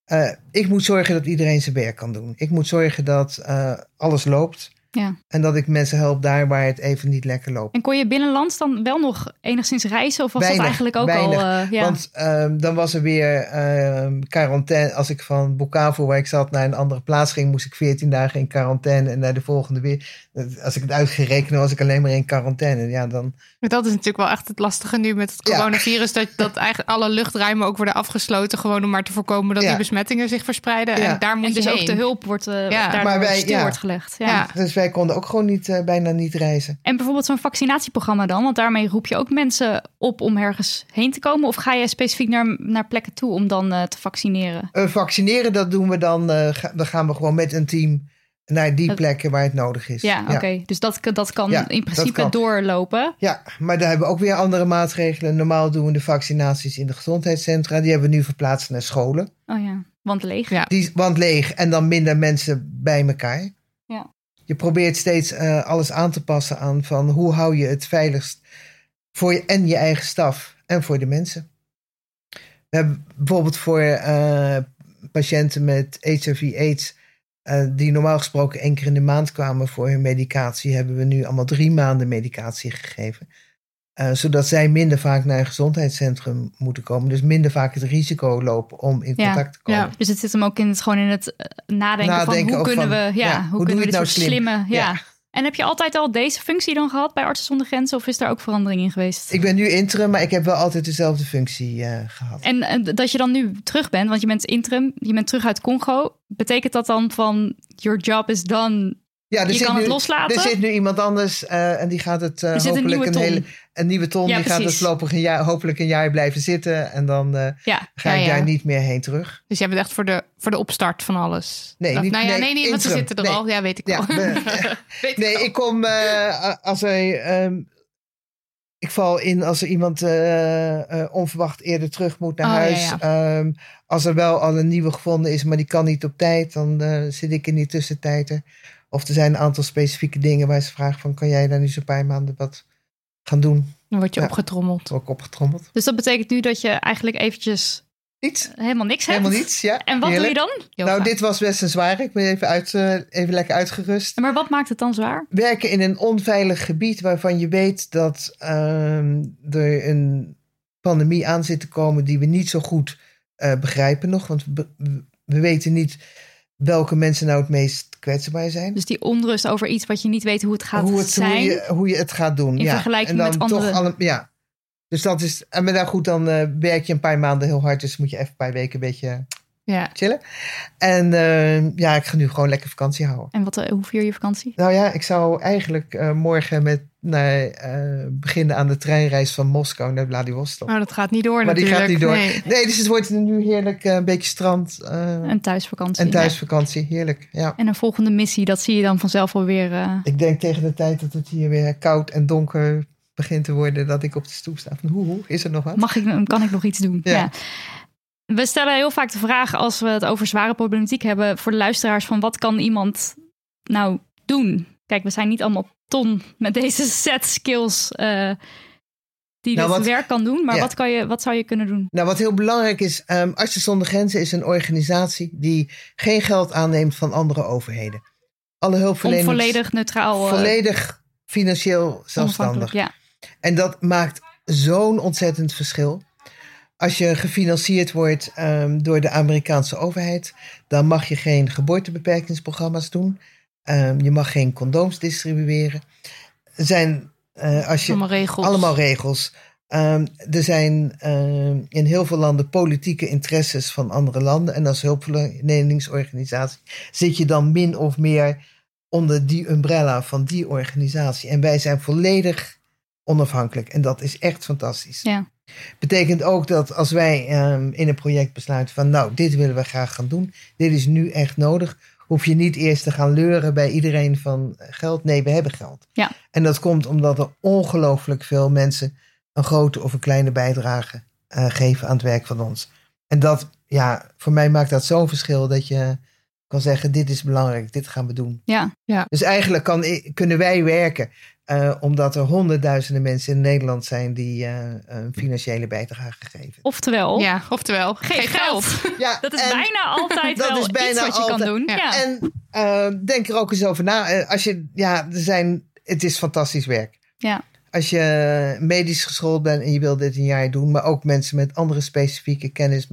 Eh, ik moet zorgen dat iedereen zijn werk kan doen. Ik moet zorgen dat eh, alles loopt. Ja. En dat ik mensen help daar waar het even niet lekker loopt. En kon je binnenlands dan wel nog enigszins reizen? Of was Weinig, dat eigenlijk ook weinig. al... eh, ja. Want ehm, dan was er weer ehm, quarantaine. Als ik van Bukavu, waar ik zat, naar een andere plaats ging, moest ik 14 dagen in quarantaine. En naar de volgende weer. Als ik het uitgerekend was ik alleen maar in quarantaine. Ja, dan. Maar dat is natuurlijk wel echt het lastige nu met het Ja. coronavirus. Dat, dat eigenlijk alle luchtruimen ook worden afgesloten. Gewoon om maar te voorkomen dat Ja. die besmettingen zich verspreiden. Ja. En daar moet en dus je ook de hulp wordt eh Ja. daardoor Maar wij- wordt gelegd. Ja. Ja. Dus wij konden ook gewoon niet, eh, bijna niet reizen. En bijvoorbeeld zo'n vaccinatieprogramma dan? Want daarmee roep je ook mensen op om ergens heen te komen? Of ga je specifiek naar, naar plekken toe om dan eh, te vaccineren? Eh, vaccineren, dat doen we dan. eh, ga- dan gaan we gewoon met een team naar die Dat- plekken waar het nodig is. Ja, oké. Dus dat, dat kan Ja, in principe kan. doorlopen. Ja, maar daar hebben we ook weer andere maatregelen. Normaal doen we de vaccinaties in de gezondheidscentra. Die hebben we nu verplaatst naar scholen. Oh ja, want leeg. Ja. Die, want leeg en dan minder mensen bij elkaar. Je probeert steeds eh, alles aan te passen aan van hoe hou je het veiligst voor je en je eigen staf en voor de mensen. We hebben bijvoorbeeld voor eh, patiënten met HIV-AIDS, eh, die normaal gesproken één keer in de maand kwamen voor hun medicatie, hebben we nu allemaal drie maanden medicatie gegeven. Eh, zodat zij minder vaak naar een gezondheidscentrum moeten komen. Dus minder vaak het risico lopen om in Ja. contact te komen. Ja. Dus het zit hem ook in het, gewoon in het eh, nadenken, Nadenken van hoe kunnen van, we, ja, ja, hoe kunnen we dit nou slim? slimme, ja. En heb je altijd al deze functie dan gehad bij Artsen zonder Grenzen of is daar ook verandering in geweest? Ik ben nu interim, maar ik heb wel altijd dezelfde functie eh, gehad. En dat je dan nu terug bent, want je bent interim, je bent terug uit Congo. Betekent dat dan van your job is done? Ja, je zit kan het nu, loslaten? Er zit nu iemand anders eh, en die gaat het eh, zit een hopelijk nieuwe een, hele een nieuwe ton. Ja, die gaat het voorlopig een jaar, hopelijk een jaar blijven zitten en dan eh, Ja, ga ik ja. daar niet meer heen terug. Dus jij bent echt voor de, voor de opstart van alles. Nee, niet- nou ja, nee, nee, want ze zitten er Nee. al. Ja, weet ik Ja, al. we- Weet nee, ik kom als er ehm, ik val in als er iemand onverwacht eerder terug moet naar Oh, huis. Ehm, als er wel al een nieuwe gevonden is, maar die kan niet op tijd, dan zit ik in die tussentijd. Of er zijn een aantal specifieke dingen waar ze vragen van, kan jij daar nu zo'n paar maanden wat gaan doen? Dan word je Ja. opgetrommeld. Ook opgetrommeld. dus dat betekent nu dat je eigenlijk eventjes Niets. helemaal niks hebt. Helemaal niets, ja. En wat Heerlijk. doe je dan? Yoga. Nou, dit was best een zware. Ik ben even, uit, eh, even lekker uitgerust. Maar wat maakt het dan zwaar? werken in een onveilig gebied waarvan je weet dat ehm, er een pandemie aan zit te komen die we niet zo goed eh, begrijpen nog. Want we, we weten niet welke mensen nou het meest kwetsbaar zijn. Dus die onrust over iets wat je niet weet hoe het gaat hoe, het, zijn. hoe, je, hoe je het gaat doen. In ja. vergelijking en dan met andere- Toch alle, ja. Dus dat is. En maar nou goed, dan eh, werk je een paar maanden heel hard. Dus moet je even een paar weken een beetje Ja. chillen. En eh, ja, ik ga nu gewoon lekker vakantie houden. En wat, eh, hoe vier je vakantie? Nou ja, ik zou eigenlijk morgen met naar, eh, beginnen aan de treinreis van Moskou naar Vladivostok. Maar dat gaat niet door maar die natuurlijk. gaat niet door. Nee. Nee. dus het wordt nu heerlijk eh, een beetje strand eh, Een thuisvakantie. en thuisvakantie. Heerlijk, ja. En een volgende missie, dat zie je dan vanzelf alweer. eh Ik denk tegen de tijd dat het hier weer koud en donker begint te worden, dat ik op de stoep sta van hoe, hoe is er nog wat? mag ik, kan ik nog iets doen? Ja. Ja. We stellen heel vaak de vraag als we het over zware problematiek hebben voor de luisteraars van wat kan iemand nou doen? Kijk, we zijn niet allemaal ton met deze set skills eh, die Nou, dit wat- werk kan doen, maar ja. wat, kan je, wat zou je kunnen doen? Nou, wat heel belangrijk is, ehm Artsen zonder Grenzen is een organisatie die geen geld aanneemt van andere overheden. Alle hulpverleners volledig neutraal, eh, volledig financieel zelfstandig. Ja. En dat maakt zo'n ontzettend verschil. Als je gefinancierd wordt ehm, door de Amerikaanse overheid, dan mag je geen geboortebeperkingsprogramma's doen. Ehm, je mag geen condooms distribueren. Er zijn, eh, als je, Allemaal regels. allemaal regels. Ehm, er zijn ehm, in heel veel landen politieke interesses van andere landen. En als hulpverleningsorganisatie zit je dan min of meer onder die umbrella van die organisatie. En wij zijn volledig onafhankelijk. En dat is echt fantastisch. Ja. Betekent ook dat als wij in een project besluiten van nou, dit willen we graag gaan doen. Dit is nu echt nodig. Hoef je niet eerst te gaan leuren bij iedereen van eh, geld. Nee, we hebben geld. Ja. En dat komt omdat er ongelooflijk veel mensen een grote of een kleine bijdrage eh, geven aan het werk van ons. En dat, ja, voor mij maakt dat zo'n verschil dat je kan zeggen, dit is belangrijk, dit gaan we doen. Ja. Dus eigenlijk kan, kunnen wij werken eh, omdat er honderdduizenden mensen in Nederland zijn die eh, een financiële bijdrage geven. Oftewel, Ja, oftewel, geef geld. Ja, Dat is en- bijna altijd dat wel is bijna iets wat je kan doen. ja. Ja. En eh, denk er ook eens over na. Als je, ja, er zijn, het is fantastisch werk. Ja. Als je medisch geschoold bent en je wil dit een jaar doen, maar ook mensen met andere specifieke kennis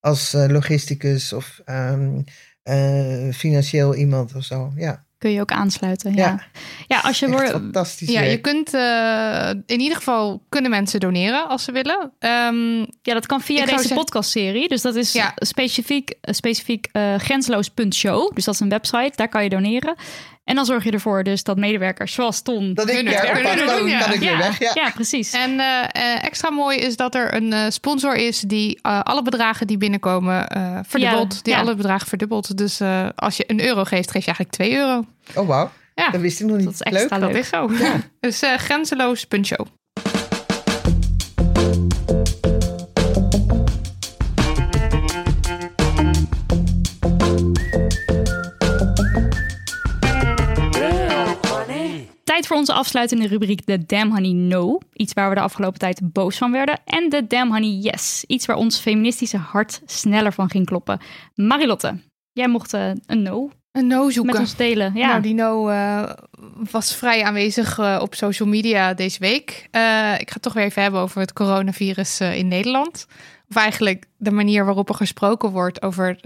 als eh, logisticus of ehm, eh, financieel iemand of zo. Ja, Kun je ook aansluiten. Ja, Ja. ja. als je wordt. fantastisch Ja, werk. je kunt eh, in ieder geval kunnen mensen doneren als ze willen. Ehm, Ja, dat kan via deze zeggen- podcastserie. Dus dat is Ja. specifiek, specifiek eh grenzeloos.show. Dus dat is een website, daar kan je doneren. En dan zorg je ervoor dus dat medewerkers zoals Ton... dat ik Kunnen ja, we- kan, ja. ik weer ja, weg. Ja. ja, precies. En eh, eh, extra mooi is dat er een eh, sponsor is die eh, alle bedragen die binnenkomen eh, verdubbelt. die ja. alle bedragen verdubbelt. Dus eh, als je een euro geeft, geef je eigenlijk 2 euro. Oh wauw, Ja, dat wist ik nog niet. Dat is extra Leuk. leuk. dat is zo. Dus grenzeloos.show. Tijd voor onze afsluitende rubriek de Damn Honey No. Iets waar we de afgelopen tijd boos van werden. En de Damn Honey Yes. Iets waar ons feministische hart sneller van ging kloppen. Marilotte, jij mocht uh, een no een no zoeken. met ons delen. Ja. Nou, die no uh, was vrij aanwezig uh, op social media deze week. Uh, ik ga het toch weer even hebben over het coronavirus in Nederland. Of eigenlijk de manier waarop er gesproken wordt over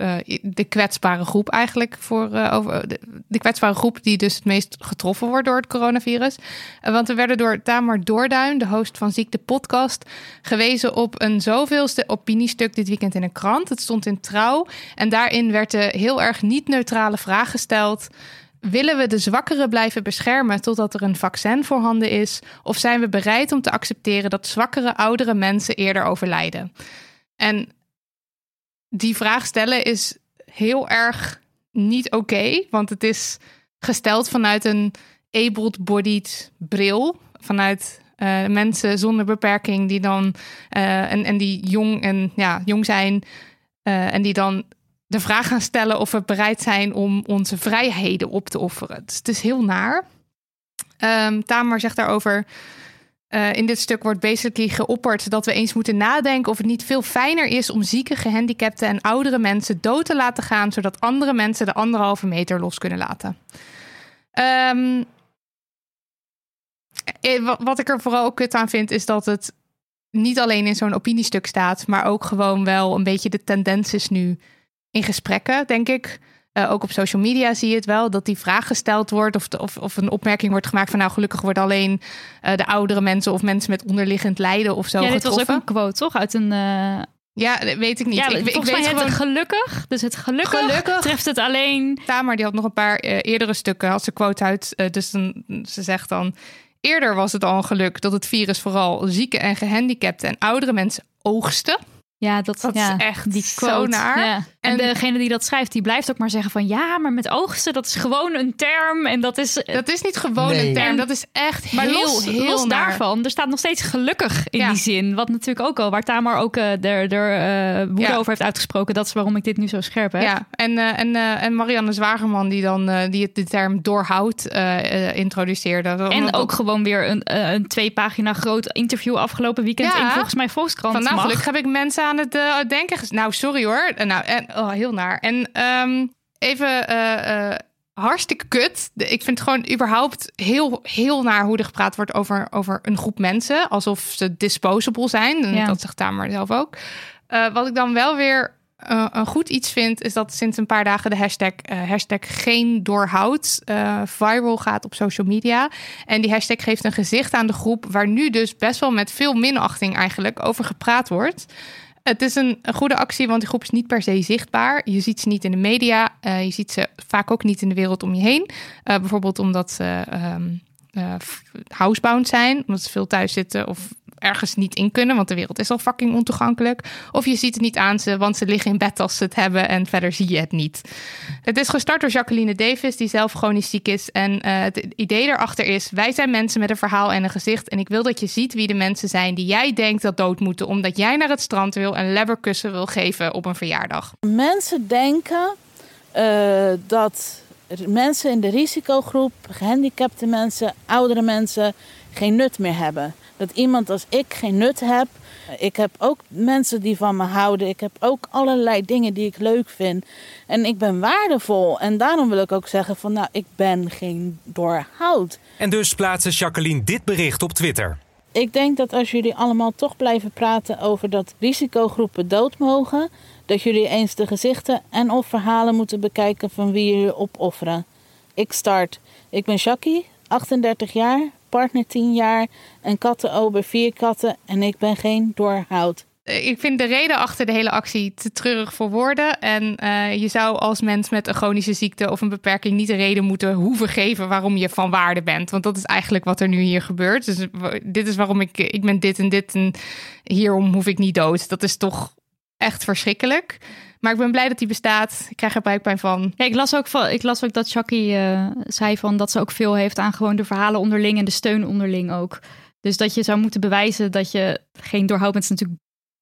de kwetsbare groep eigenlijk. Voor, over de, de, kwetsbare groep die dus het meest getroffen wordt door het coronavirus. want we werden door Tamar Doorduin, de host van Ziekte Podcast, gewezen op een zoveelste opiniestuk dit weekend in een krant. Het stond in Trouw en daarin werd de heel erg niet-neutrale vraag gesteld... Willen we de zwakkeren blijven beschermen totdat er een vaccin voorhanden is? Of zijn we bereid om te accepteren dat zwakkere oudere mensen eerder overlijden? En die vraag stellen is heel erg niet oké, want het is gesteld vanuit een able-bodied bril, vanuit uh, mensen zonder beperking die dan uh, en, en die jong en ja, jong zijn uh, en die dan de vraag gaan stellen of we bereid zijn om onze vrijheden op te offeren. Dus het is heel naar. Um, Tamer zegt daarover. Uh, in dit stuk wordt basically geopperd dat we eens moeten nadenken of het niet veel fijner is om zieke, gehandicapten en oudere mensen dood te laten gaan, zodat andere mensen de anderhalve meter los kunnen laten. Um, wat ik er vooral ook kut aan vind, is dat het niet alleen in zo'n opiniestuk staat, maar ook gewoon wel een beetje de tendens is nu in gesprekken, denk ik. Uh, ook op social media zie je het wel, dat die vraag gesteld wordt of, de, of, of een opmerking wordt gemaakt van nou gelukkig worden alleen uh, de oudere mensen of mensen met onderliggend lijden of zo ja, dit getroffen. was ook een quote, toch? Uit een... Uh... Ja, weet ik niet. Ja, ik, ik volgens weet mij gewoon... het gelukkig. Dus het gelukkig, Gelukkig. treft het alleen... Tamer die had nog een paar eerdere stukken, had ze quote uit. Dus dan, ze zegt dan... Eerder was het al een geluk dat het virus vooral zieke en gehandicapten en oudere mensen oogste. Ja, dat, Dat ja, is echt die zo quote. naar. Ja. En, En- degene die dat schrijft, die blijft ook maar zeggen van... ja, maar met oogsten, dat is gewoon een term. En dat is... Dat is niet gewoon Nee. een term, dat is echt maar heel, los, heel los naar. daarvan, er staat nog steeds gelukkig in Ja. die zin. Wat natuurlijk ook al, waar Tamar ook uh, er, uh, woede Ja. over heeft uitgesproken. Dat is waarom ik dit nu zo scherp heb. Ja, en, uh, en, uh, en Marianne Zwagerman die dan uh, die het de term doorhoud uh, introduceerde. En ook gewoon weer een, uh, een twee pagina groot interview afgelopen weekend Ja. in volgens mij Volkskrant. Van heb ik mensen aan het uh, denken. Nou, sorry hoor. Uh, Nou, en, oh, heel naar. En um, even uh, uh, hartstikke kut. Ik vind het gewoon überhaupt heel, heel naar hoe er gepraat wordt over, over een groep mensen. Alsof ze disposable zijn. En Ja. dat zegt Tamer zelf ook. Wat ik dan wel weer uh, een goed iets vind, is dat sinds een paar dagen de hashtag, uh, hashtag geen doorhoud uh, viral gaat op social media. En die hashtag geeft een gezicht aan de groep waar nu dus best wel met veel minachting eigenlijk over gepraat wordt. Het is een, goede actie, want die groep is niet per se zichtbaar. Je ziet ze niet in de media. Uh, je ziet ze vaak ook niet in de wereld om je heen. Uh, bijvoorbeeld omdat ze um, uh, housebound zijn, omdat ze veel thuis zitten of ergens niet in kunnen, want de wereld is al fucking ontoegankelijk. Of je ziet het niet aan ze, want ze liggen in bed als ze het hebben en verder zie je het niet. Het is gestart door Jacqueline Davis, die zelf chronisch ziek is. En uh, het idee erachter is, wij zijn mensen met een verhaal en een gezicht. En ik wil dat je ziet wie de mensen zijn die jij denkt dat dood moeten, omdat jij naar het strand wil en lebberkussen wil geven op een verjaardag. Mensen denken uh, dat mensen in de risicogroep, gehandicapte mensen, oudere mensen, geen nut meer hebben. Dat iemand als ik geen nut heb. Ik heb ook mensen die van me houden. Ik heb ook allerlei dingen die ik leuk vind. En ik ben waardevol. En daarom wil ik ook zeggen van nou, ik ben geen doorhoud. En dus plaatste Jacqueline dit bericht op Twitter. Ik denk dat als jullie allemaal toch blijven praten over dat risicogroepen dood mogen, dat jullie eens de gezichten en of verhalen moeten bekijken van wie jullie opofferen. Ik start. Ik ben Jackie, 38 jaar, partner 10 jaar, een kattenober 4 katten en ik ben geen doorhoud. Ik vind de reden achter de hele actie te treurig voor woorden. En uh, je zou als mens met een chronische ziekte of een beperking niet de reden moeten hoeven geven waarom je van waarde bent. Want dat is eigenlijk wat er nu hier gebeurt. Dus dit is waarom ik, ik ben dit en dit en hierom hoef ik niet dood. Dat is toch echt verschrikkelijk. Maar ik ben blij dat die bestaat. Ik krijg er buikpijn van. Ja, ik, las ook van, ik las ook dat Chucky uh, zei van dat ze ook veel heeft aan gewoon de verhalen onderling en de steun onderling ook. Dus dat je zou moeten bewijzen dat je geen doorhoud bent, is natuurlijk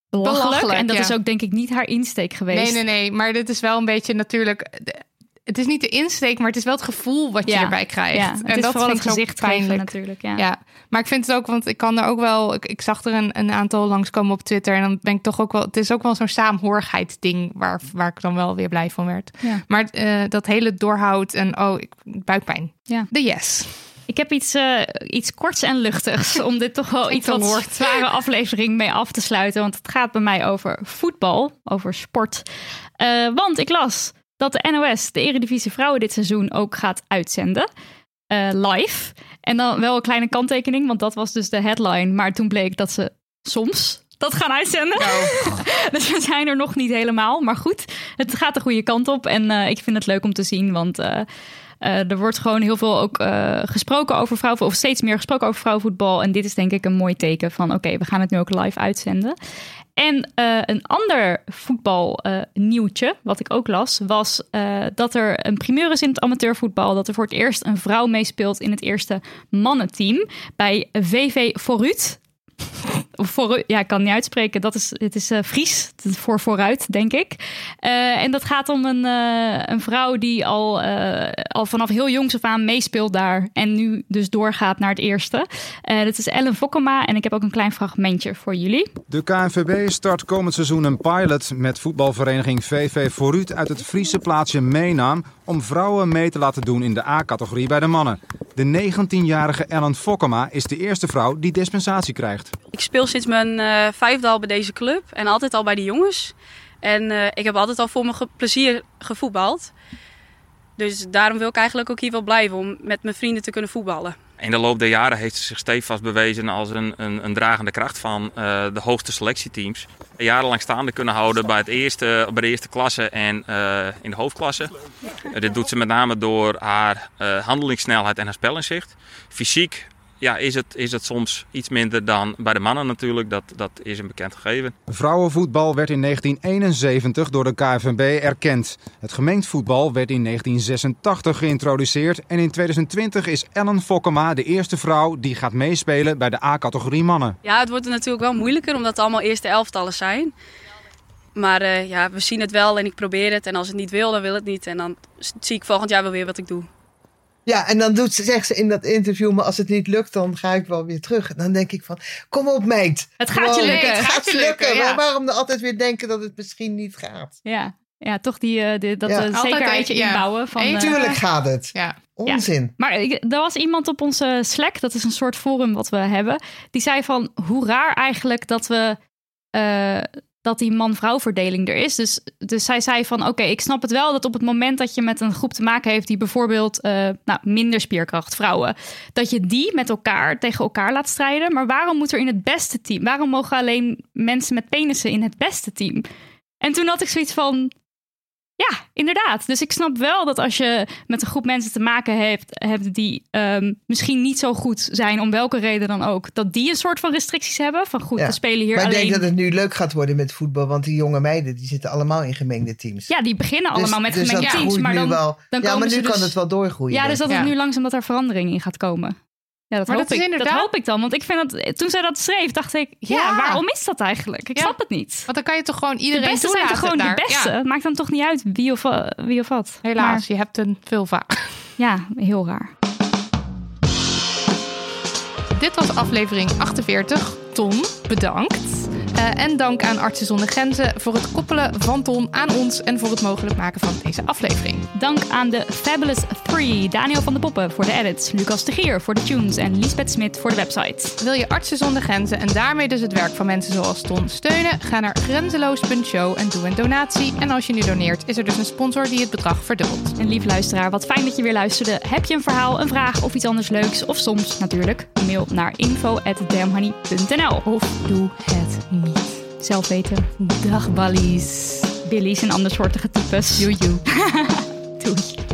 belachelijk. Belachelijk, en dat ja. is ook denk ik niet haar insteek geweest. Nee, nee, nee. Maar dit is wel een beetje natuurlijk... het is niet de insteek, maar het is wel het gevoel wat je Ja. erbij krijgt. Ja, en is dat vooral vind het gezicht geven pijnlijk. natuurlijk. Ja. Ja, maar ik vind het ook, want ik kan er ook wel, ik, ik zag er een, een aantal langskomen op Twitter en dan ben ik toch ook wel, het is ook wel zo'n saamhorigheid ding waar, waar ik dan wel weer blij van werd. Ja. Maar eh, dat hele doorhoud en oh, ik, buikpijn. Ja. De yes. Ik heb iets, eh, iets korts en luchtigs om dit toch wel iets wat zware aflevering mee af te sluiten. Want het gaat bij mij over voetbal, over sport. Eh, want ik las dat de NOS de Eredivisie Vrouwen dit seizoen ook gaat uitzenden. eh, live. En dan wel een kleine kanttekening, want dat was dus de headline. Maar toen bleek dat ze soms dat gaan uitzenden. dus we zijn er nog niet helemaal. Maar goed, het gaat de goede kant op. En eh, ik vind het leuk om te zien, want... eh, er wordt gewoon heel veel ook eh, gesproken over vrouwen, of steeds meer gesproken over vrouwenvoetbal. En dit is denk ik een mooi teken van: oké, we gaan het nu ook live uitzenden. En eh, een ander voetbalnieuwtje, wat ik ook las, was dat er een primeur is in het amateurvoetbal. Dat er voor het eerst een vrouw meespeelt in het eerste mannenteam bij VV Vooruit. Voor, ja, ik kan niet uitspreken. Dat is, het is eh, Fries, voor vooruit, denk ik. Eh, en dat gaat om een, eh, een vrouw die al, al vanaf heel jongs af aan meespeelt daar. En nu dus doorgaat naar het eerste. Dat is Ellen Fokkema. En ik heb ook een klein fragmentje voor jullie. De KNVB start komend seizoen een pilot met voetbalvereniging VV Vooruit uit het Friese plaatsje Meenaam om vrouwen mee te laten doen in de A-categorie bij de mannen. De 19-jarige Ellen Fokkema is de eerste vrouw die dispensatie krijgt. Ik speel sinds mijn eh, vijfde al bij deze club en altijd al bij de jongens. En eh, ik heb altijd al voor mijn ge- plezier gevoetbald. Dus daarom wil ik eigenlijk ook hier wel blijven om met mijn vrienden te kunnen voetballen. In de loop der jaren heeft ze zich stevast bewezen als een, een, een dragende kracht van eh, de hoogste selectieteams. Jarenlang staande kunnen houden bij, het eerste, bij de eerste klasse en in de hoofdklasse. Dit doet ze met name door haar handelingssnelheid en haar spelinzicht. Fysiek ja, is, het, is het soms iets minder dan bij de mannen natuurlijk. Dat, dat is een bekend gegeven. Vrouwenvoetbal werd in 1971 door de KNVB erkend. Het gemengd voetbal werd in 1986 geïntroduceerd en in 2020 is Ellen Fokkema de eerste vrouw die gaat meespelen bij de A-categorie mannen. Ja, het wordt natuurlijk wel moeilijker omdat het allemaal eerste elftallen zijn. Maar eh, ja, we zien het wel en ik probeer het. En als het niet wil, dan wil het niet. En dan zie ik volgend jaar wel weer wat ik doe. Ja, en dan doet ze, zegt ze in dat interview, maar als het niet lukt, dan ga ik wel weer terug. En dan denk ik van, kom op meid. Het gaat je lukken. Het gaat je lukken. ja. Maar waarom dan altijd weer denken dat het misschien niet gaat? Ja, ja toch die, eh, die- dat Ja. eh, zekerheidje ja. inbouwen. Van, Even- eh, Tuurlijk gaat het. Ja. Onzin. Maar ik, er was iemand op onze Slack, dat is een soort forum wat we hebben, die zei van hoe raar eigenlijk dat we eh, dat die man-vrouw verdeling er is. Dus, dus zij zei van oké, ik snap het wel dat op het moment dat je met een groep te maken heeft die bijvoorbeeld eh, nou, minder spierkracht, vrouwen, dat je die met elkaar tegen elkaar laat strijden. Maar waarom moet er in het beste team? Waarom mogen alleen mensen met penissen in het beste team? En toen had ik zoiets van ja, inderdaad. Dus ik snap wel dat als je met een groep mensen te maken hebt, hebt die ehm, misschien niet zo goed zijn, om welke reden dan ook, dat die een soort van restricties hebben. Van goed, Ja. we spelen hier maar ik alleen. denk dat het nu leuk gaat worden met voetbal, want die jonge meiden die zitten allemaal in gemengde teams. Ja, die beginnen Dus- allemaal met dus gemengde teams. Maar dan, wel. dan ja, maar nu dus- kan het wel doorgroeien. ja, dus dat ik. het nu langzaam dat er verandering in gaat komen. Ja, dat, Maar hoop dat ik. dat hoop ik dan. Want ik vind dat toen zij dat schreef, dacht ik, ja, Ja. waarom is dat eigenlijk? Ik Ja. snap het niet. Want dan kan je toch gewoon De iedereen beste zijn toch gewoon de beste? Ja. Maakt dan toch niet uit wie of, eh, wie of wat. Helaas, je hebt een vulva. Ja, heel raar. Dit was aflevering 48. Ton, bedankt. Eh, en dank aan Artsen zonder Grenzen voor het koppelen van Ton aan ons en voor het mogelijk maken van deze aflevering. Dank aan de Fabulous Three. Daniel van de Poppen voor de edits. Lucas de Gier voor de tunes. En Lisbeth Smit voor de website. Wil je Artsen zonder Grenzen en daarmee dus het werk van mensen zoals Ton steunen? Ga naar grenzeloos.show en doe een donatie. En als je nu doneert, is er dus een sponsor die het bedrag verdubbelt. En lief luisteraar, wat fijn dat je weer luisterde. Heb je een verhaal, een vraag of iets anders leuks? Of soms natuurlijk, mail naar info.damhoney.nl. Of doe het niet. Zelf weten. Dag ballies. Billy's en andersoortige types. Joejoe. Doei.